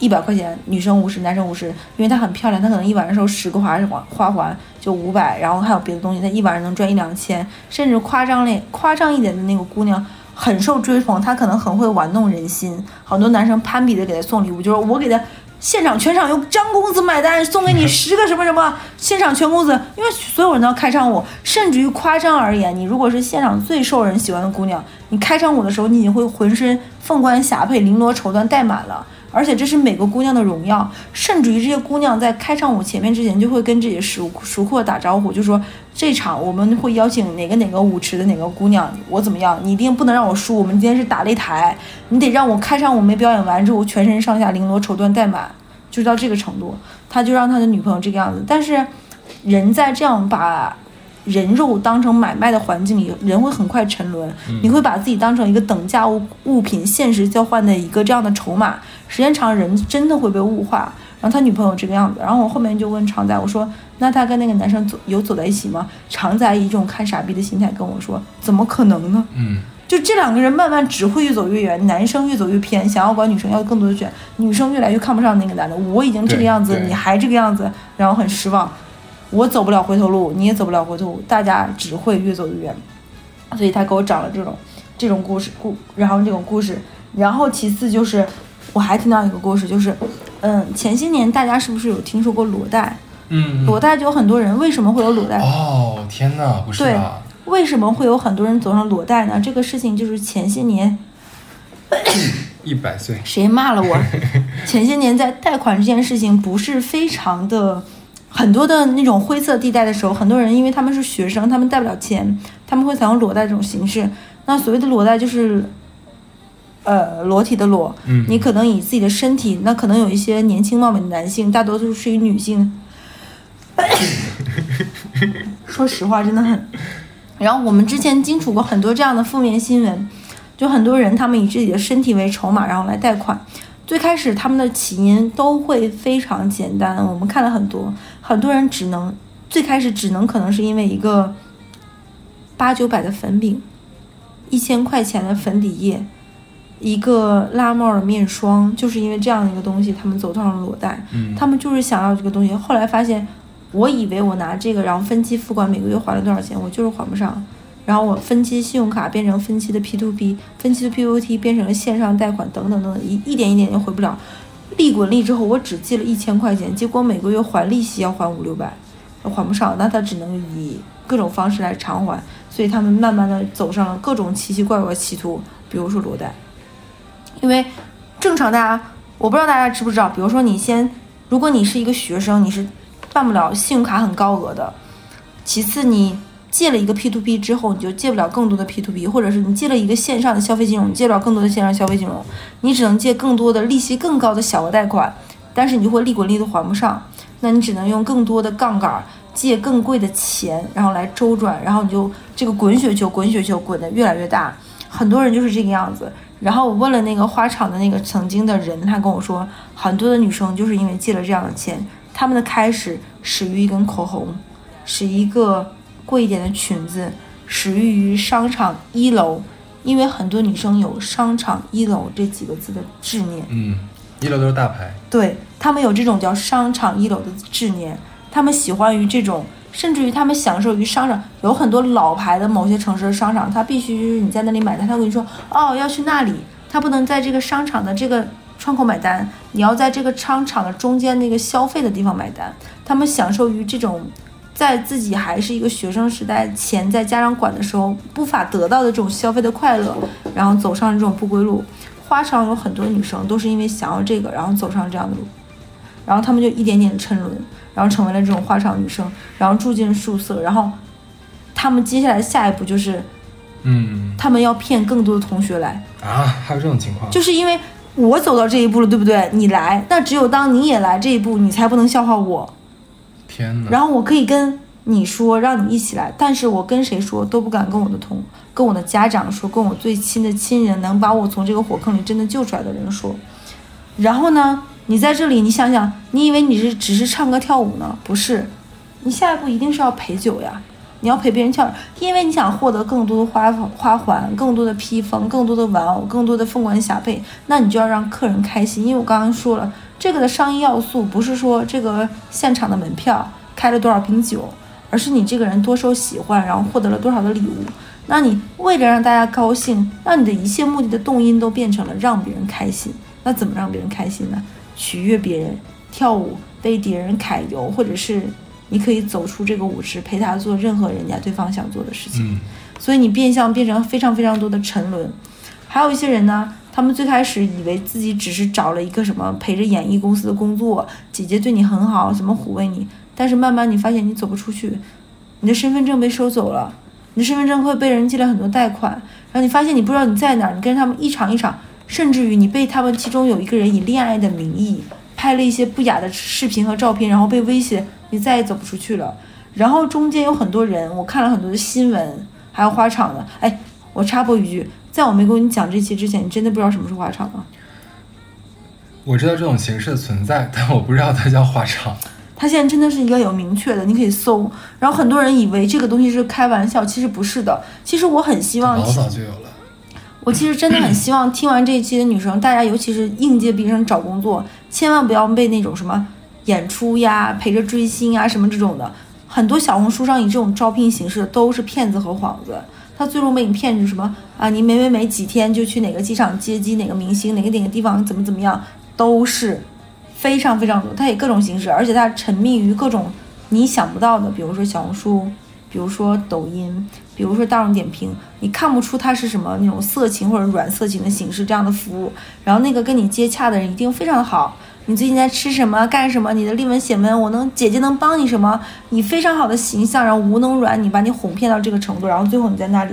一百块钱，女生五十，男生五十，因为她很漂亮，她可能一晚上收十个花，花环就五百，然后还有别的东西，她一晚上能赚一两千，甚至夸张类夸张一点的那个姑娘很受追捧，她可能很会玩弄人心，很多男生攀比的给她送礼物，就是我给她现场全场由张公子买单，送给你十个什么什么，现场全公子，因为所有人都要开场舞，甚至于夸张而言，你如果是现场最受人喜欢的姑娘，你开场舞的时候，你已经会浑身凤冠霞帔、绫罗绸缎带满了。而且这是每个姑娘的荣耀，甚至于这些姑娘在开场舞前面之前就会跟这些熟熟客打招呼，就说这场我们会邀请哪个哪个舞池的哪个姑娘，我怎么样，你一定不能让我输，我们今天是打擂台，你得让我开场舞没表演完之后，全身上下绫罗绸缎带满，就到这个程度，他就让他的女朋友这个样子。但是人在这样把人肉当成买卖的环境里，人会很快沉沦。你会把自己当成一个等价物物品、现实交换的一个这样的筹码。时间长，人真的会被物化。然后他女朋友这个样子，然后我后面就问常仔，我说：“那他跟那个男生走有走在一起吗？”常仔以一种看傻逼的心态跟我说：“怎么可能呢？嗯，就这两个人慢慢只会越走越远，男生越走越偏，想要管女生要更多的权，女生越来越看不上那个男的。我已经这个样子，你还这个样子，然后很失望。我走不了回头路，你也走不了回头路，大家只会越走越远。所以他给我讲了这种这种故事故，然后这种故事，然后其次就是我还听到一个故事，就是嗯，前些年大家是不是有听说过裸贷？嗯，裸贷就有很多人，为什么会有裸贷？哦，天哪，不是对吧？为什么会有很多人走上裸贷呢？这个事情就是前些年 一百岁，谁骂了我？前些年在贷款这件事情不是非常的很多的那种灰色地带的时候，很多人因为他们是学生，他们贷不了钱，他们会采用裸贷这种形式。那所谓的裸贷就是，呃，裸体的裸，嗯，你可能以自己的身体，那可能有一些年轻貌美的男性，大多数是以女性。说实话，真的很。然后我们之前经处过很多这样的负面新闻，就很多人他们以自己的身体为筹码，然后来贷款。最开始他们的起因都会非常简单，我们看了很多，很多人只能最开始只能可能是因为一个八九百的粉饼，一千块钱的粉底液，一个拉帽的面霜，就是因为这样的一个东西，他们走上了裸贷。嗯，他们就是想要这个东西，后来发现，我以为我拿这个，然后分期付款，每个月还了多少钱，我就是还不上。然后我分期信用卡变成分期的 P to P，分期的 P O T 变成了线上贷款，等等等等，一一点一点就回不了。利滚利之后，我只借了一千块钱，结果每个月还利息要还五六百，还不上，那他只能以各种方式来偿还。所以他们慢慢的走上了各种奇奇怪怪的歧途，比如说裸贷。因为正常大家，我不知道大家知不知道，比如说你先，如果你是一个学生，你是办不了信用卡很高额的。其次，你借了一个 P to P 之后，你就借不了更多的 P to P，或者是你借了一个线上的消费金融，你借不了更多的线上消费金融，你只能借更多的利息更高的小额贷款，但是你就会利滚利都还不上，那你只能用更多的杠杆借更贵的钱，然后来周转，然后你就这个滚雪球，滚雪球滚得越来越大，很多人就是这个样子。然后我问了那个花场的那个曾经的人，他跟我说，很多的女生就是因为借了这样的钱，她们的开始始于一根口红，是一个贵一点的裙子，始于于商场一楼，因为很多女生有商场一楼这几个字的执念。嗯，一楼都是大牌，对他们有这种叫商场一楼的执念，他们喜欢于这种，甚至于他们享受于商场。有很多老牌的某些城市的商场，它必须就是你在那里买单，他会跟你说哦要去那里，他不能在这个商场的这个窗口买单，你要在这个商场的中间那个消费的地方买单。他们享受于这种。在自己还是一个学生时代，钱在家长管的时候无法得到的这种消费的快乐，然后走上这种不归路。花场有很多女生都是因为想要这个，然后走上这样的路，然后她们就一点点沉沦，然后成为了这种花场女生，然后住进宿舍，然后她们接下来下一步就是，嗯她们要骗更多的同学来，啊，还有这种情况，就是因为我走到这一步了，对不对？你来，那只有当你也来这一步，你才不能笑话我。天哪，然后我可以跟你说，让你一起来，但是我跟谁说都不敢跟我的同，跟我的家长说，跟我最亲的亲人，能把我从这个火坑里真的救出来的人说。然后呢，你在这里，你想想，你以为你是只是唱歌跳舞呢？不是，你下一步一定是要陪酒呀。你要陪别人跳，因为你想获得更多的花花环、更多的披风、更多的玩偶、更多的凤冠霞帔，那你就要让客人开心。因为我刚刚说了，这个的商业要素不是说这个现场的门票开了多少瓶酒，而是你这个人多受喜欢，然后获得了多少的礼物。那你为了让大家高兴，让你的一切目的的动因都变成了让别人开心。那怎么让别人开心呢？取悦别人，跳舞，被别人揩油，或者是你可以走出这个舞池，陪他做任何人家对方想做的事情。嗯所以你变相变成非常非常多的沉沦。还有一些人呢，他们最开始以为自己只是找了一个什么陪着演艺公司的工作，姐姐对你很好，怎么抚慰你，但是慢慢你发现你走不出去，你的身份证被收走了，你的身份证会被人借了很多贷款，然后你发现你不知道你在哪儿，你跟他们一场一场，甚至于你被他们其中有一个人以恋爱的名义拍了一些不雅的视频和照片，然后被威胁，你再也走不出去了。然后中间有很多人，我看了很多的新闻，还有花场的。哎，我插播一句，在我没跟你讲这期之前，你真的不知道什么是花场吗？我知道这种形式的存在，但我不知道它叫花场。它现在真的是一个有明确的，你可以搜。然后很多人以为这个东西是开玩笑，其实不是的。其实我很希望老早就有了。我其实真的很希望听完这一期的女生，大家尤其是应届毕业生找工作，千万不要被那种什么演出呀、陪着追星啊什么这种的，很多小红书上以这种招聘形式的都是骗子和幌子。他最终被你骗是什么啊？你每每每几天就去哪个机场接机，哪个明星，哪个哪个地方怎么怎么样，都是非常非常多。他以各种形式，而且他沉迷于各种你想不到的，比如说小红书，比如说抖音，比如说大众点评，你看不出他是什么那种色情或者软色情的形式这样的服务。然后那个跟你接洽的人一定非常的好。你最近在吃什么？干什么？你的立文写文，我能姐姐能帮你什么？你非常好的形象，然后无能软，你把你哄骗到这个程度，然后最后你在那里，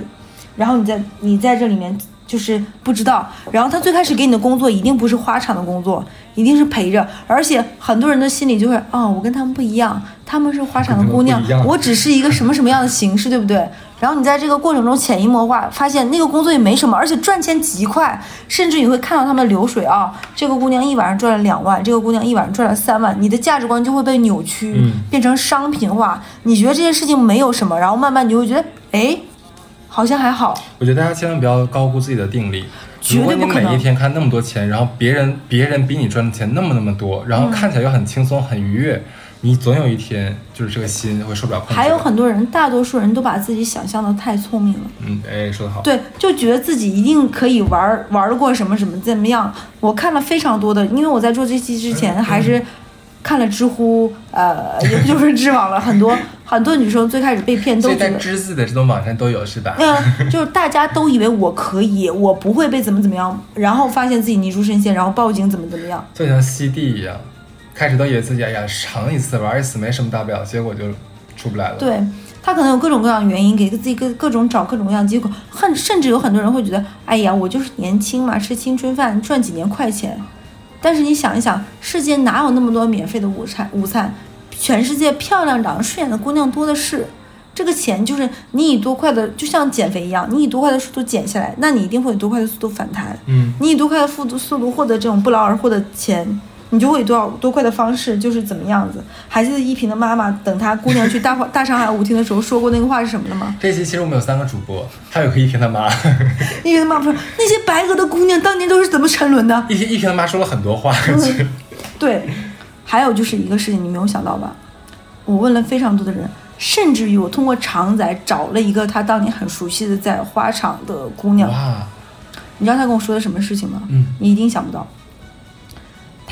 然后你在你在这里面就是不知道。然后他最开始给你的工作一定不是花场的工作，一定是陪着，而且很多人的心里就会啊、我跟他们不一样，他们是花场的姑娘我只是一个什么什么样的形式，对不对？然后你在这个过程中潜移默化，发现那个工作也没什么，而且赚钱极快，甚至你会看到他们的流水啊。这个姑娘一晚上赚了两万，这个姑娘一晚上赚了三万，你的价值观就会被扭曲，嗯变成商品化。你觉得这件事情没有什么，然后慢慢你就会觉得，哎，好像还好。我觉得大家千万不要高估自己的定力。绝如果你对不可能每一天看那么多钱，然后别人别人比你赚的钱那么那么多，然后嗯看起来又很轻松很愉悦，你总有一天就是这个心会受不了控制。还有很多人，大多数人都把自己想象的太聪明了。嗯，哎，说得好。对，就觉得自己一定可以玩儿玩得过什么什么怎么样。我看了非常多的，因为我在做这期之前还是看了知乎，呃，也不就是知网了，很多 很多女生最开始被骗都在觉得。知字的这种网站都有是吧？嗯，就是大家都以为我可以，我不会被怎么怎么样，然后发现自己泥足深陷，然后报警怎么怎么样。就像吸地一样，开始都以为自己哎呀尝一次玩一次没什么大不了，结果就出不来了。，对他可能有各种各样的原因，给自己各各种找各种各样的借口，很甚至有很多人会觉得，哎呀，我就是年轻嘛，吃青春饭，赚几年快钱。但是你想一想，世界哪有那么多免费的午餐？午餐，全世界漂亮、长得顺眼的姑娘多的是。这个钱就是你以多快的，就像减肥一样，你以多快的速度减下来，那你一定会以多快的速度反弹。嗯，你以多快的速度速度获得这种不劳而获的钱，你就会以多少多快的方式，就是怎么样子。还记得依萍的妈妈等她姑娘去大大上海舞厅的时候说过那个话是什么的吗？这期其实我们有三个主播，还有个依萍的妈，依萍的妈不说那些白鹅的姑娘当年都是怎么沉沦的？依萍依萍的妈说了很多话，嗯对，还有就是一个事情你没有想到吧？我问了非常多的人，甚至于我通过常仔找了一个他当年很熟悉的在花场的姑娘，哇，你知道他跟我说的什么事情吗？嗯，你一定想不到。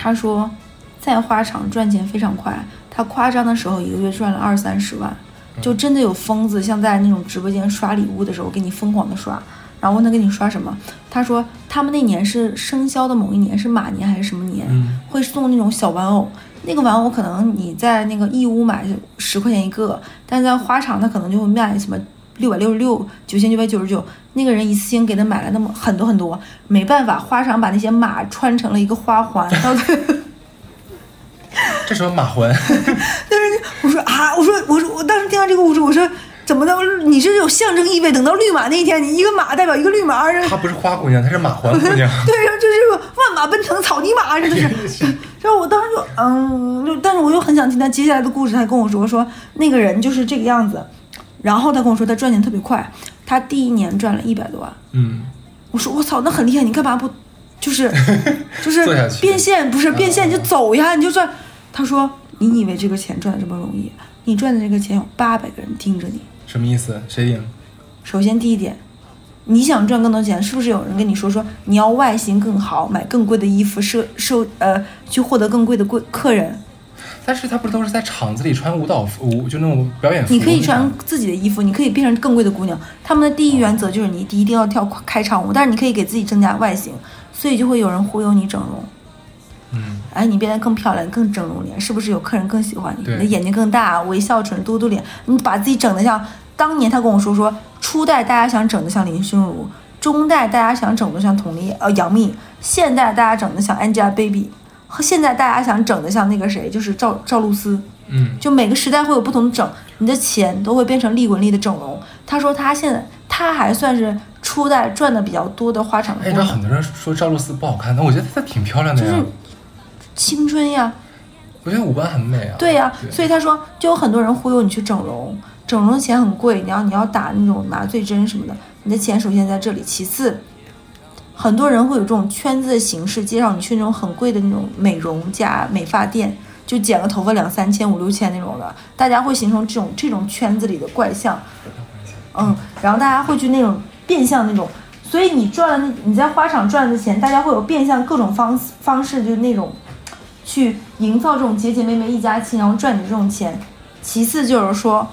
他说，在花场赚钱非常快，他夸张的时候一个月赚了二三十万，就真的有疯子像在那种直播间刷礼物的时候给你疯狂的刷，然后问他给你刷什么，他说他们那年是生肖的某一年是马年还是什么年，嗯会送那种小玩偶。那个玩偶可能你在那个义乌买十块钱一个，但是在花场它可能就会卖什么六百六十六、九千九百九十九。那个人一次性给他买了那么很多很多，没办法，花场把那些马穿成了一个花环，到最后这什么马环？我说啊，我说我说我当时听到这个故事，我说怎么的？你这有象征意味，等到绿马那一天，你一个马代表一个绿马，然后她不是花姑娘，她是马环姑娘。对，然后就是个万马奔腾草泥马，真的是。然后我当时就嗯，就但是我又很想听他接下来的故事。他跟我说说那个人就是这个样子，然后他跟我说他赚钱特别快，他第一年赚了一百多万。嗯，我说我操，那很厉害，你干嘛不就是 就是变现？不是变现你就走呀，你就赚。他说你以为这个钱赚的这么容易？你赚的这个钱有八百个人盯着你。什么意思？谁赢？首先第一点，你想赚更多钱，是不是有人跟你说说你要外形更好，买更贵的衣服，收收呃去获得更贵的贵客人？但是她不是都是在场子里穿舞蹈服，舞就那种表演服？你可以穿自己的衣服，你可以变成更贵的姑娘。他们的第一原则就是你一定要跳开场舞，但是你可以给自己增加外形，所以就会有人忽悠你整容。嗯，哎，你变得更漂亮，更整容脸，是不是有客人更喜欢你？对你的眼睛更大，微笑唇、嘟嘟脸，你把自己整得像当年他跟我说说，初代大家想整得像林心如，中代大家想整得像佟丽呃杨幂，现代大家整得像 Angelababy，和现在大家想整的像那个谁，就是赵赵露思。嗯，就每个时代会有不同的整，你的钱都会变成利滚利的整容。他说他现在他还算是初代赚的比较多的花场哎，那很多人说赵露思不好看，但我觉得她挺漂亮的呀。就是青春呀，我觉得五官很美啊。对呀、所以他说就有很多人忽悠你去整容，整容的钱很贵，你要你要打那种麻醉针什么的，你的钱首先在这里，其次。很多人会有这种圈子的形式，介绍你去那种很贵的那种美容加美发店，就剪个头发两三千、五六千那种的，大家会形成这种这种圈子里的怪象。嗯，然后大家会去那种变相那种，所以你赚了那你在花场赚的钱，大家会有变相各种方方式，就是那种去营造这种姐姐妹妹一家亲，然后赚你这种钱。其次就是说，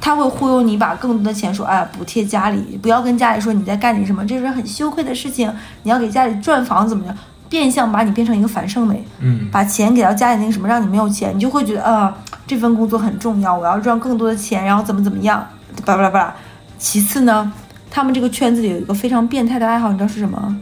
他会忽悠你把更多的钱说，哎，补贴家里，不要跟家里说你在干点什么，这是很羞愧的事情。你要给家里赚房怎么着，变相把你变成一个樊胜美。嗯，把钱给到家里那个什么，让你没有钱，你就会觉得啊、这份工作很重要，我要赚更多的钱，然后怎么怎么样，巴拉巴拉。其次呢，他们这个圈子里有一个非常变态的爱好，你知道是什么？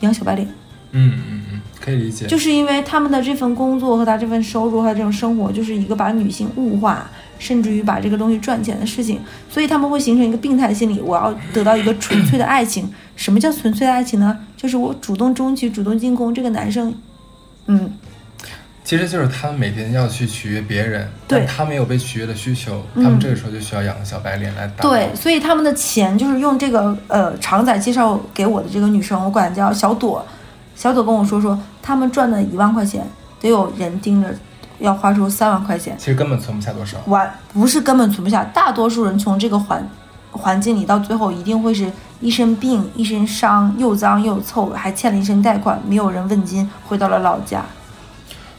养小白脸，嗯嗯嗯，可以理解。就是因为他们的这份工作和他这份收入和这种生活，就是一个把女性物化，甚至于把这个东西赚钱的事情，所以他们会形成一个病态心理，我要得到一个纯粹的爱情。什么叫纯粹的爱情呢？就是我主动争取、主动进攻这个男生，嗯，其实就是他们每天要去取悦别人，对他没有被取悦的需求，嗯他们这个时候就需要养个小白脸来打包。对，所以他们的钱就是用这个呃常仔介绍给我的这个女生，我管她叫小朵。小朵跟我说说，他们赚的一万块钱，得有人盯着，要花出三万块钱。其实根本存不下多少。完不是根本存不下，大多数人从这个环环境里到最后一定会是一身病、一身伤，又脏又臭，还欠了一身贷款，没有人问津，回到了老家。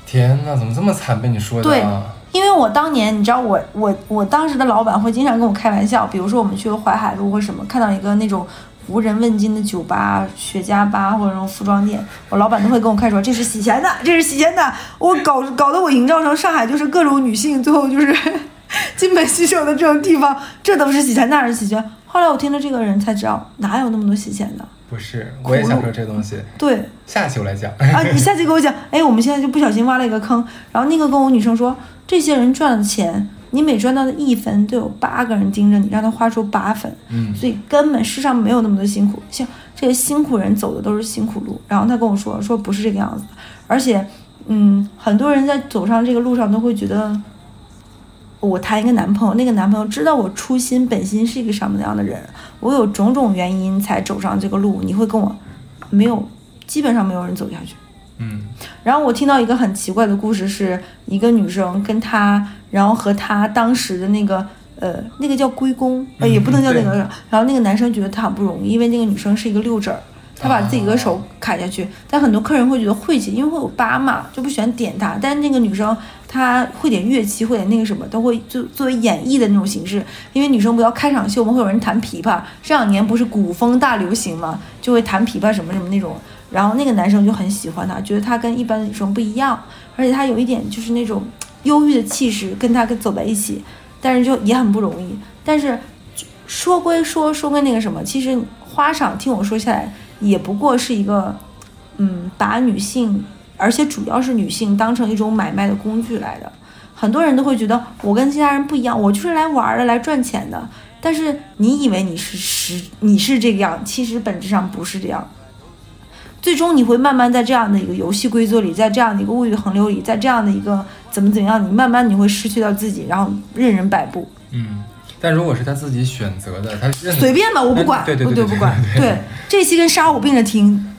天哪，怎么这么惨？被你说的对啊！因为我当年，你知道我我我当时的老板会经常跟我开玩笑，比如说我们去淮海路或什么，看到一个那种无人问津的酒吧、雪茄吧或者那种服装店，我老板都会跟我开说这是洗钱的，这是洗钱的。我搞搞得我营造成上海就是各种女性最后就是 金盆洗手的这种地方，这都是洗钱，那是洗钱。后来我听了这个人才知道，哪有那么多洗钱的？不是，我也想说这东西，对，下期我来讲。啊，你下期给我讲，哎，我们现在就不小心挖了一个坑，然后那个跟我女生说，这些人赚了钱，你每赚到的一分都有八个人盯着你，让他花出八分，嗯，所以根本世上没有那么多辛苦，像这些辛苦人走的都是辛苦路。然后他跟我说，说不是这个样子，而且，嗯，很多人在走上这个路上都会觉得，我谈一个男朋友，那个男朋友知道我初心本心是一个什么样的人，我有种种原因才走上这个路，你会跟我没有，基本上没有人走下去。嗯，然后我听到一个很奇怪的故事，是一个女生跟她，然后和他当时的那个呃，那个叫龟公，呃，嗯也不能叫那个。对然后那个男生觉得他很不容易，因为那个女生是一个六指儿，他把自己的手砍下去，但很多客人会觉得晦气，因为会有疤嘛，就不喜欢点她。但是那个女生她会点乐器，会点那个什么，都会就作为演绎的那种形式。因为女生不要开场秀，嘛会有人弹琵琶，这两年不是古风大流行嘛，就会弹琵琶什么什么那种。然后那个男生就很喜欢她，觉得她跟一般的女生不一样，而且她有一点就是那种忧郁的气势，跟她跟走在一起，但是就也很不容易。但是说归说，说归那个什么，其实花赏听我说下来，也不过是一个，嗯，把女性，而且主要是女性当成一种买卖的工具来的。很多人都会觉得我跟其他人不一样，我就是来玩儿的，来赚钱的。但是你以为你是实你是这个样，其实本质上不是这样。最终你会慢慢在这样的一个游戏规则里，在这样的一个物欲横流里，在这样的一个怎么怎么样，你慢慢你会失去到自己，然后任人摆布。嗯，但如果是他自己选择的，他随便吧，我不管，对对对对不管。对对，这期跟杀我并着听，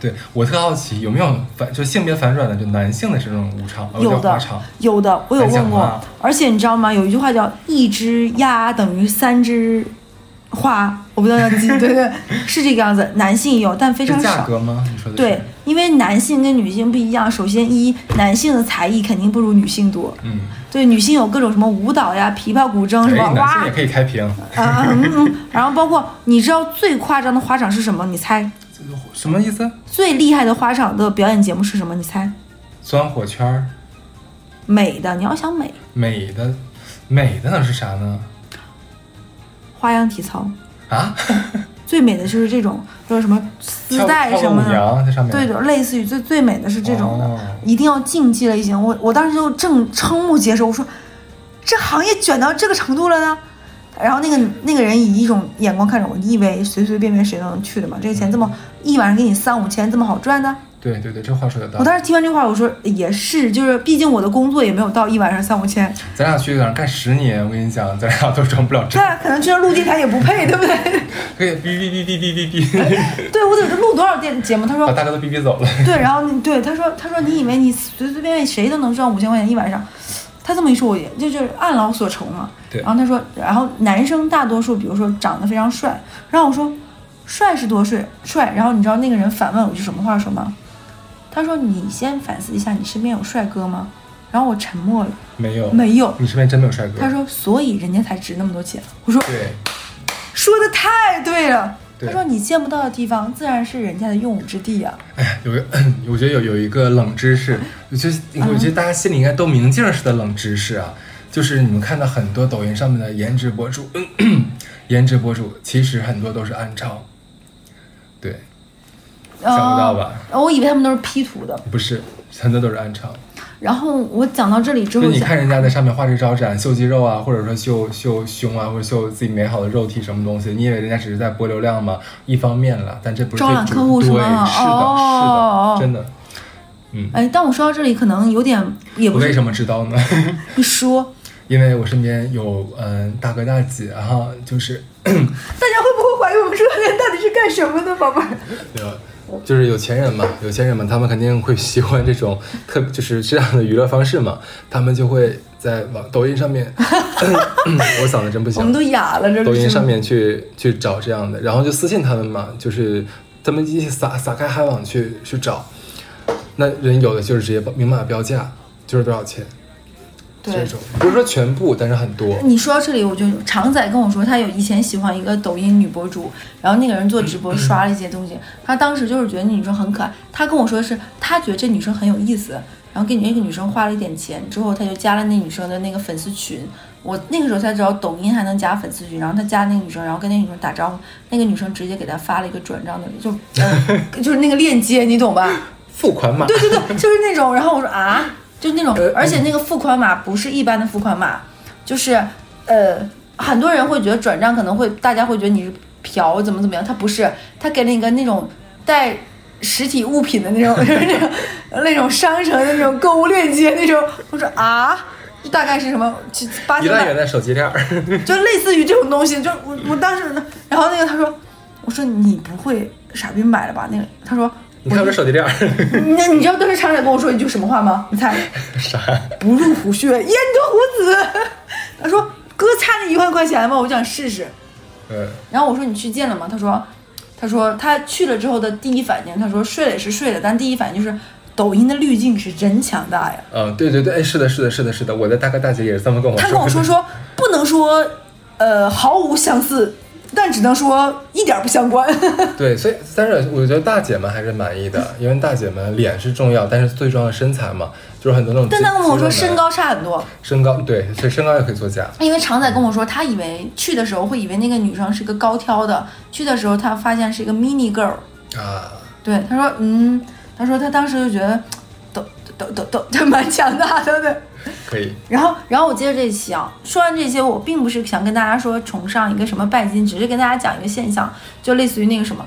对我特好奇有没有反就性别反转的，就男性的这种舞场，呃有的有的，我有问过。而且你知道吗？有一句话叫“一只鸭等于三只花”，我不知道要记，对对，是这个样子。男性有，但非常少。价格吗？你说的对，，因为男性跟女性不一样。首先一，男性的才艺肯定不如女性多。嗯，对，女性有各种什么舞蹈呀、琵琶、古筝什么，哇性也可以开屏，啊嗯嗯。然后包括你知道最夸张的花场是什么？你猜？什么意思？最厉害的花场的表演节目是什么？你猜？钻火圈儿，美的，你要想美，美的，美的能是啥呢？花样体操。啊，最美的就是这种，就是什么丝带什么的，对的，类似于最最美的是这种的，哦一定要竞技类型。我我当时就正瞠目结舌，我说这行业卷到这个程度了呢。然后那个那个人以一种眼光看着我，你以为随随便便谁都能去的吗？这个钱这么一晚上给你三五千，这么好赚的？对对对，这话说的到我。当时听完这话，我说也是，就是毕竟我的工作也没有到一晚上三五千，咱俩去那儿干十年，我跟你讲，咱俩都赚不了这对，啊，可能去那录电台也不配，对不对？可以哔哔哔哔哔哔哔，对我得录多少电节目？他说把大哥都哔哔走了。对，然后对他说，他说你以为你随随便便谁都能赚五千块钱一晚上？他这么一说，我也就就是按劳所酬嘛。对然后他说，然后男生大多数，比如说长得非常帅，然后我说，帅是多帅帅，然后你知道那个人反问我句什么话说吗？他说你先反思一下，你身边有帅哥吗？然后我沉默了，没有，没有。你身边真没有帅哥。他说，所以人家才值那么多钱。我说，对，说的太对了。对他说，你见不到的地方，自然是人家的用武之地啊。哎呀，有 个，我觉得有有一个冷知识，就是我觉得大家心里应该都明镜似的冷知识啊，就是你们看到很多抖音上面的颜值博主，颜值博主其实很多都是暗娼，对，想不到吧？呃我以为他们都是 P 图的。不是，很多都是暗场。然后我讲到这里之后想，你看人家在上面花枝招展，秀肌肉啊，或者说秀秀胸啊，或者秀自己美好的肉体什么东西，你以为人家只是在博流量吗？一方面了，但这不是招揽客户是是的，哦是的，真的。嗯，哎，但我说到这里可能有点也不我为什么知道呢？你说，因为我身边有嗯大哥大姐哈，就是大家会不会怀疑我们这个人到底是干什么的，宝贝就是有钱人嘛，有钱人嘛，他们肯定会喜欢这种特就是这样的娱乐方式嘛，他们就会在网抖音上面，我嗓子真不行，我们都哑了，这抖音上面去去找这样的，然后就私信他们嘛，就是他们一起撒撒开海网去去找，那人有的就是直接明码标价，就是多少钱，对这种不是说全部，但是很多。你说到这里，我就常仔跟我说，他有以前喜欢一个抖音女博主，然后那个人做直播刷了一些东西，他当时就是觉得那女生很可爱。他跟我说是他觉得这女生很有意思，然后给那个女生花了一点钱之后，他就加了那女生的那个粉丝群。我那个时候才知道抖音还能加粉丝群，然后他加那个女生，然后跟那个女生打招呼，那个女生直接给他发了一个转账的，就、呃、就是那个链接，你懂吧？付款码，对对对，就是那种。然后我说啊，就是那种呃，而且那个付款码不是一般的付款码，就是呃，很多人会觉得转账可能会大家会觉得你是嫖怎么怎么样，他不是，他给了你个那种带实体物品的那种，就 是那种那种商城的那种购物链接那种。我说啊。就大概是什么？七八千块一万元，的手机链儿，就类似于这种东西。就我我当时，然后那个他说，我说你不会傻逼买了吧？那个他说，你看我这手机链儿，那你知道当时厂长跟我说一句什么话吗？你猜？啥？不入虎穴，焉得虎子。他说哥差那一万块钱吗？我想试试。嗯，然后我说你去见了吗？他说，他说他去了之后的第一反应，他说睡了也是睡了，但第一反应就是抖音的滤镜是真强大呀。嗯，对对对，哎，是的，是的，是的，是的，我的大哥大姐也是这么跟我说。他跟我说说不能说，呃，毫无相似，但只能说一点不相关。对，所以但是我觉得大姐们还是满意的，因为大姐们脸是重要，但是最重要的身材嘛，就是很多那种。但他跟我说身，高差很多，身高对，所以身高也可以作假。因为常仔跟我说，他以为去的时候会以为那个女生是个高挑的，去的时候他发现是一个 mini girl。啊，对，他说，嗯，他说他当时就觉得，都都都都都蛮强大的，对。可以，然后，然后我接着这一期啊，说完这些，我并不是想跟大家说崇尚一个什么拜金，只是跟大家讲一个现象，就类似于那个什么，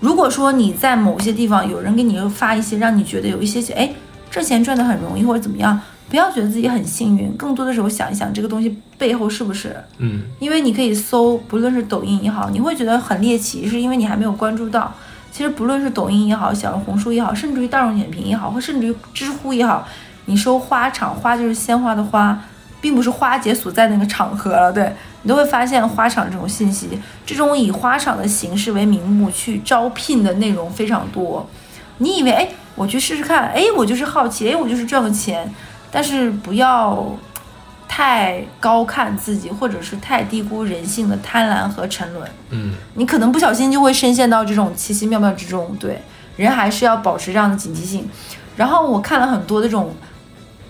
如果说你在某些地方有人给你发一些让你觉得有一些些，哎，这钱赚的很容易或者怎么样，不要觉得自己很幸运，更多的时候想一想这个东西背后是不是，嗯，因为你可以搜，不论是抖音也好，你会觉得很猎奇，是因为你还没有关注到。其实不论是抖音也好，小红书也好，甚至于大众点评也好，或甚至于知乎也好，你收花场，花就是鲜花的花，并不是花姐所在那个场合了，对你都会发现花场这种信息，这种以花场的形式为名目去招聘的内容非常多。你以为哎，我去试试看，哎，我就是好奇，哎，我就是赚个钱，但是不要太高看自己，或者是太低估人性的贪婪和沉沦。嗯，你可能不小心就会深陷到这种奇奇妙妙之中。对，人还是要保持这样的警惕性。然后我看了很多这种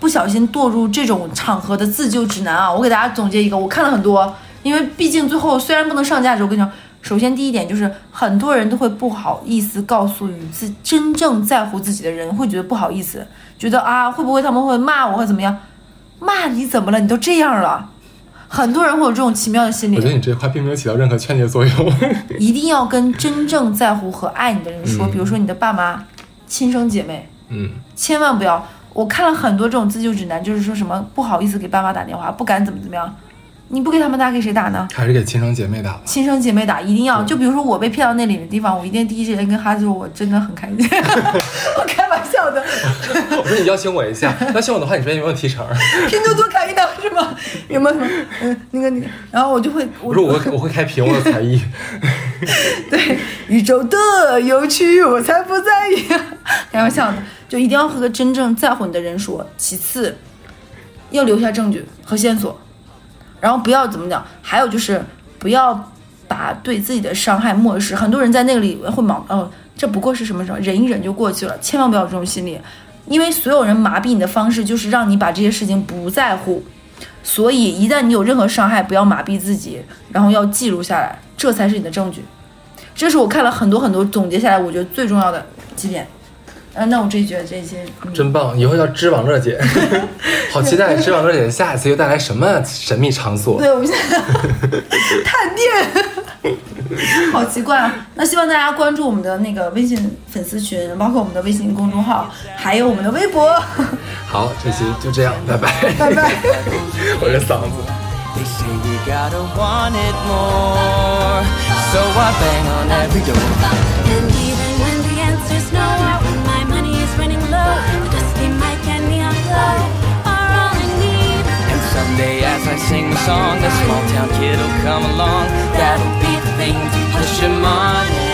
不小心堕入这种场合的自救指南啊，我给大家总结一个，我看了很多，因为毕竟最后虽然不能上架的时候，我跟你讲，首先第一点就是很多人都会不好意思告诉与自真正在乎自己的人，会觉得不好意思，觉得啊会不会他们会骂我或怎么样？骂你怎么了？你都这样了。很多人会有这种奇妙的心理我觉，得你这话并没有起到任何劝诫作用。一定要跟真正在乎和爱你的人说，嗯比如说你的爸妈、亲生姐妹，嗯，千万不要。我看了很多这种自救指南，就是说什么不好意思给爸妈打电话，不敢怎么怎么样。你不给他们打，给谁打呢？还是给亲生姐妹打吧。亲生姐妹打，一定要。就比如说我被骗到那里的地方，我一定第一时间跟哈子说，我真的很开心。我开玩笑的，我说你邀请我一下，邀请我的话，你这边有没有提成？拼多多开一档是吗？有没有什么？嗯，那个那个，然后我就会，我说我会我会开屏，我有才艺。对宇宙的有趣，我才不在意。开玩笑的，就一定要和真正在乎你的人说。其次，要留下证据和线索，然后不要怎么讲，还有就是不要把对自己的伤害漠视。很多人在那里会忙哦，这不过是什么什么，忍一忍就过去了，千万不要有这种心理，因为所有人麻痹你的方式就是让你把这些事情不在乎。所以，一旦你有任何伤害，不要麻痹自己，然后要记录下来，这才是你的证据。这是我看了很多很多总结下来，我觉得最重要的几点。呃，那我这觉得这些，嗯真棒！以后叫知网乐姐，好期待知网乐姐下一次又带来什么神秘场所。对，我们现在 探店，好奇怪啊！那希望大家关注我们的那个微信粉丝群，包括我们的微信公众号，还有我们的微博。好，这期就这样，拜拜。拜拜。我这嗓子。They say you gotta want it more. So I bang on every door. as I sing the song, a small town kid'll come along. That'll be the thing to push him on.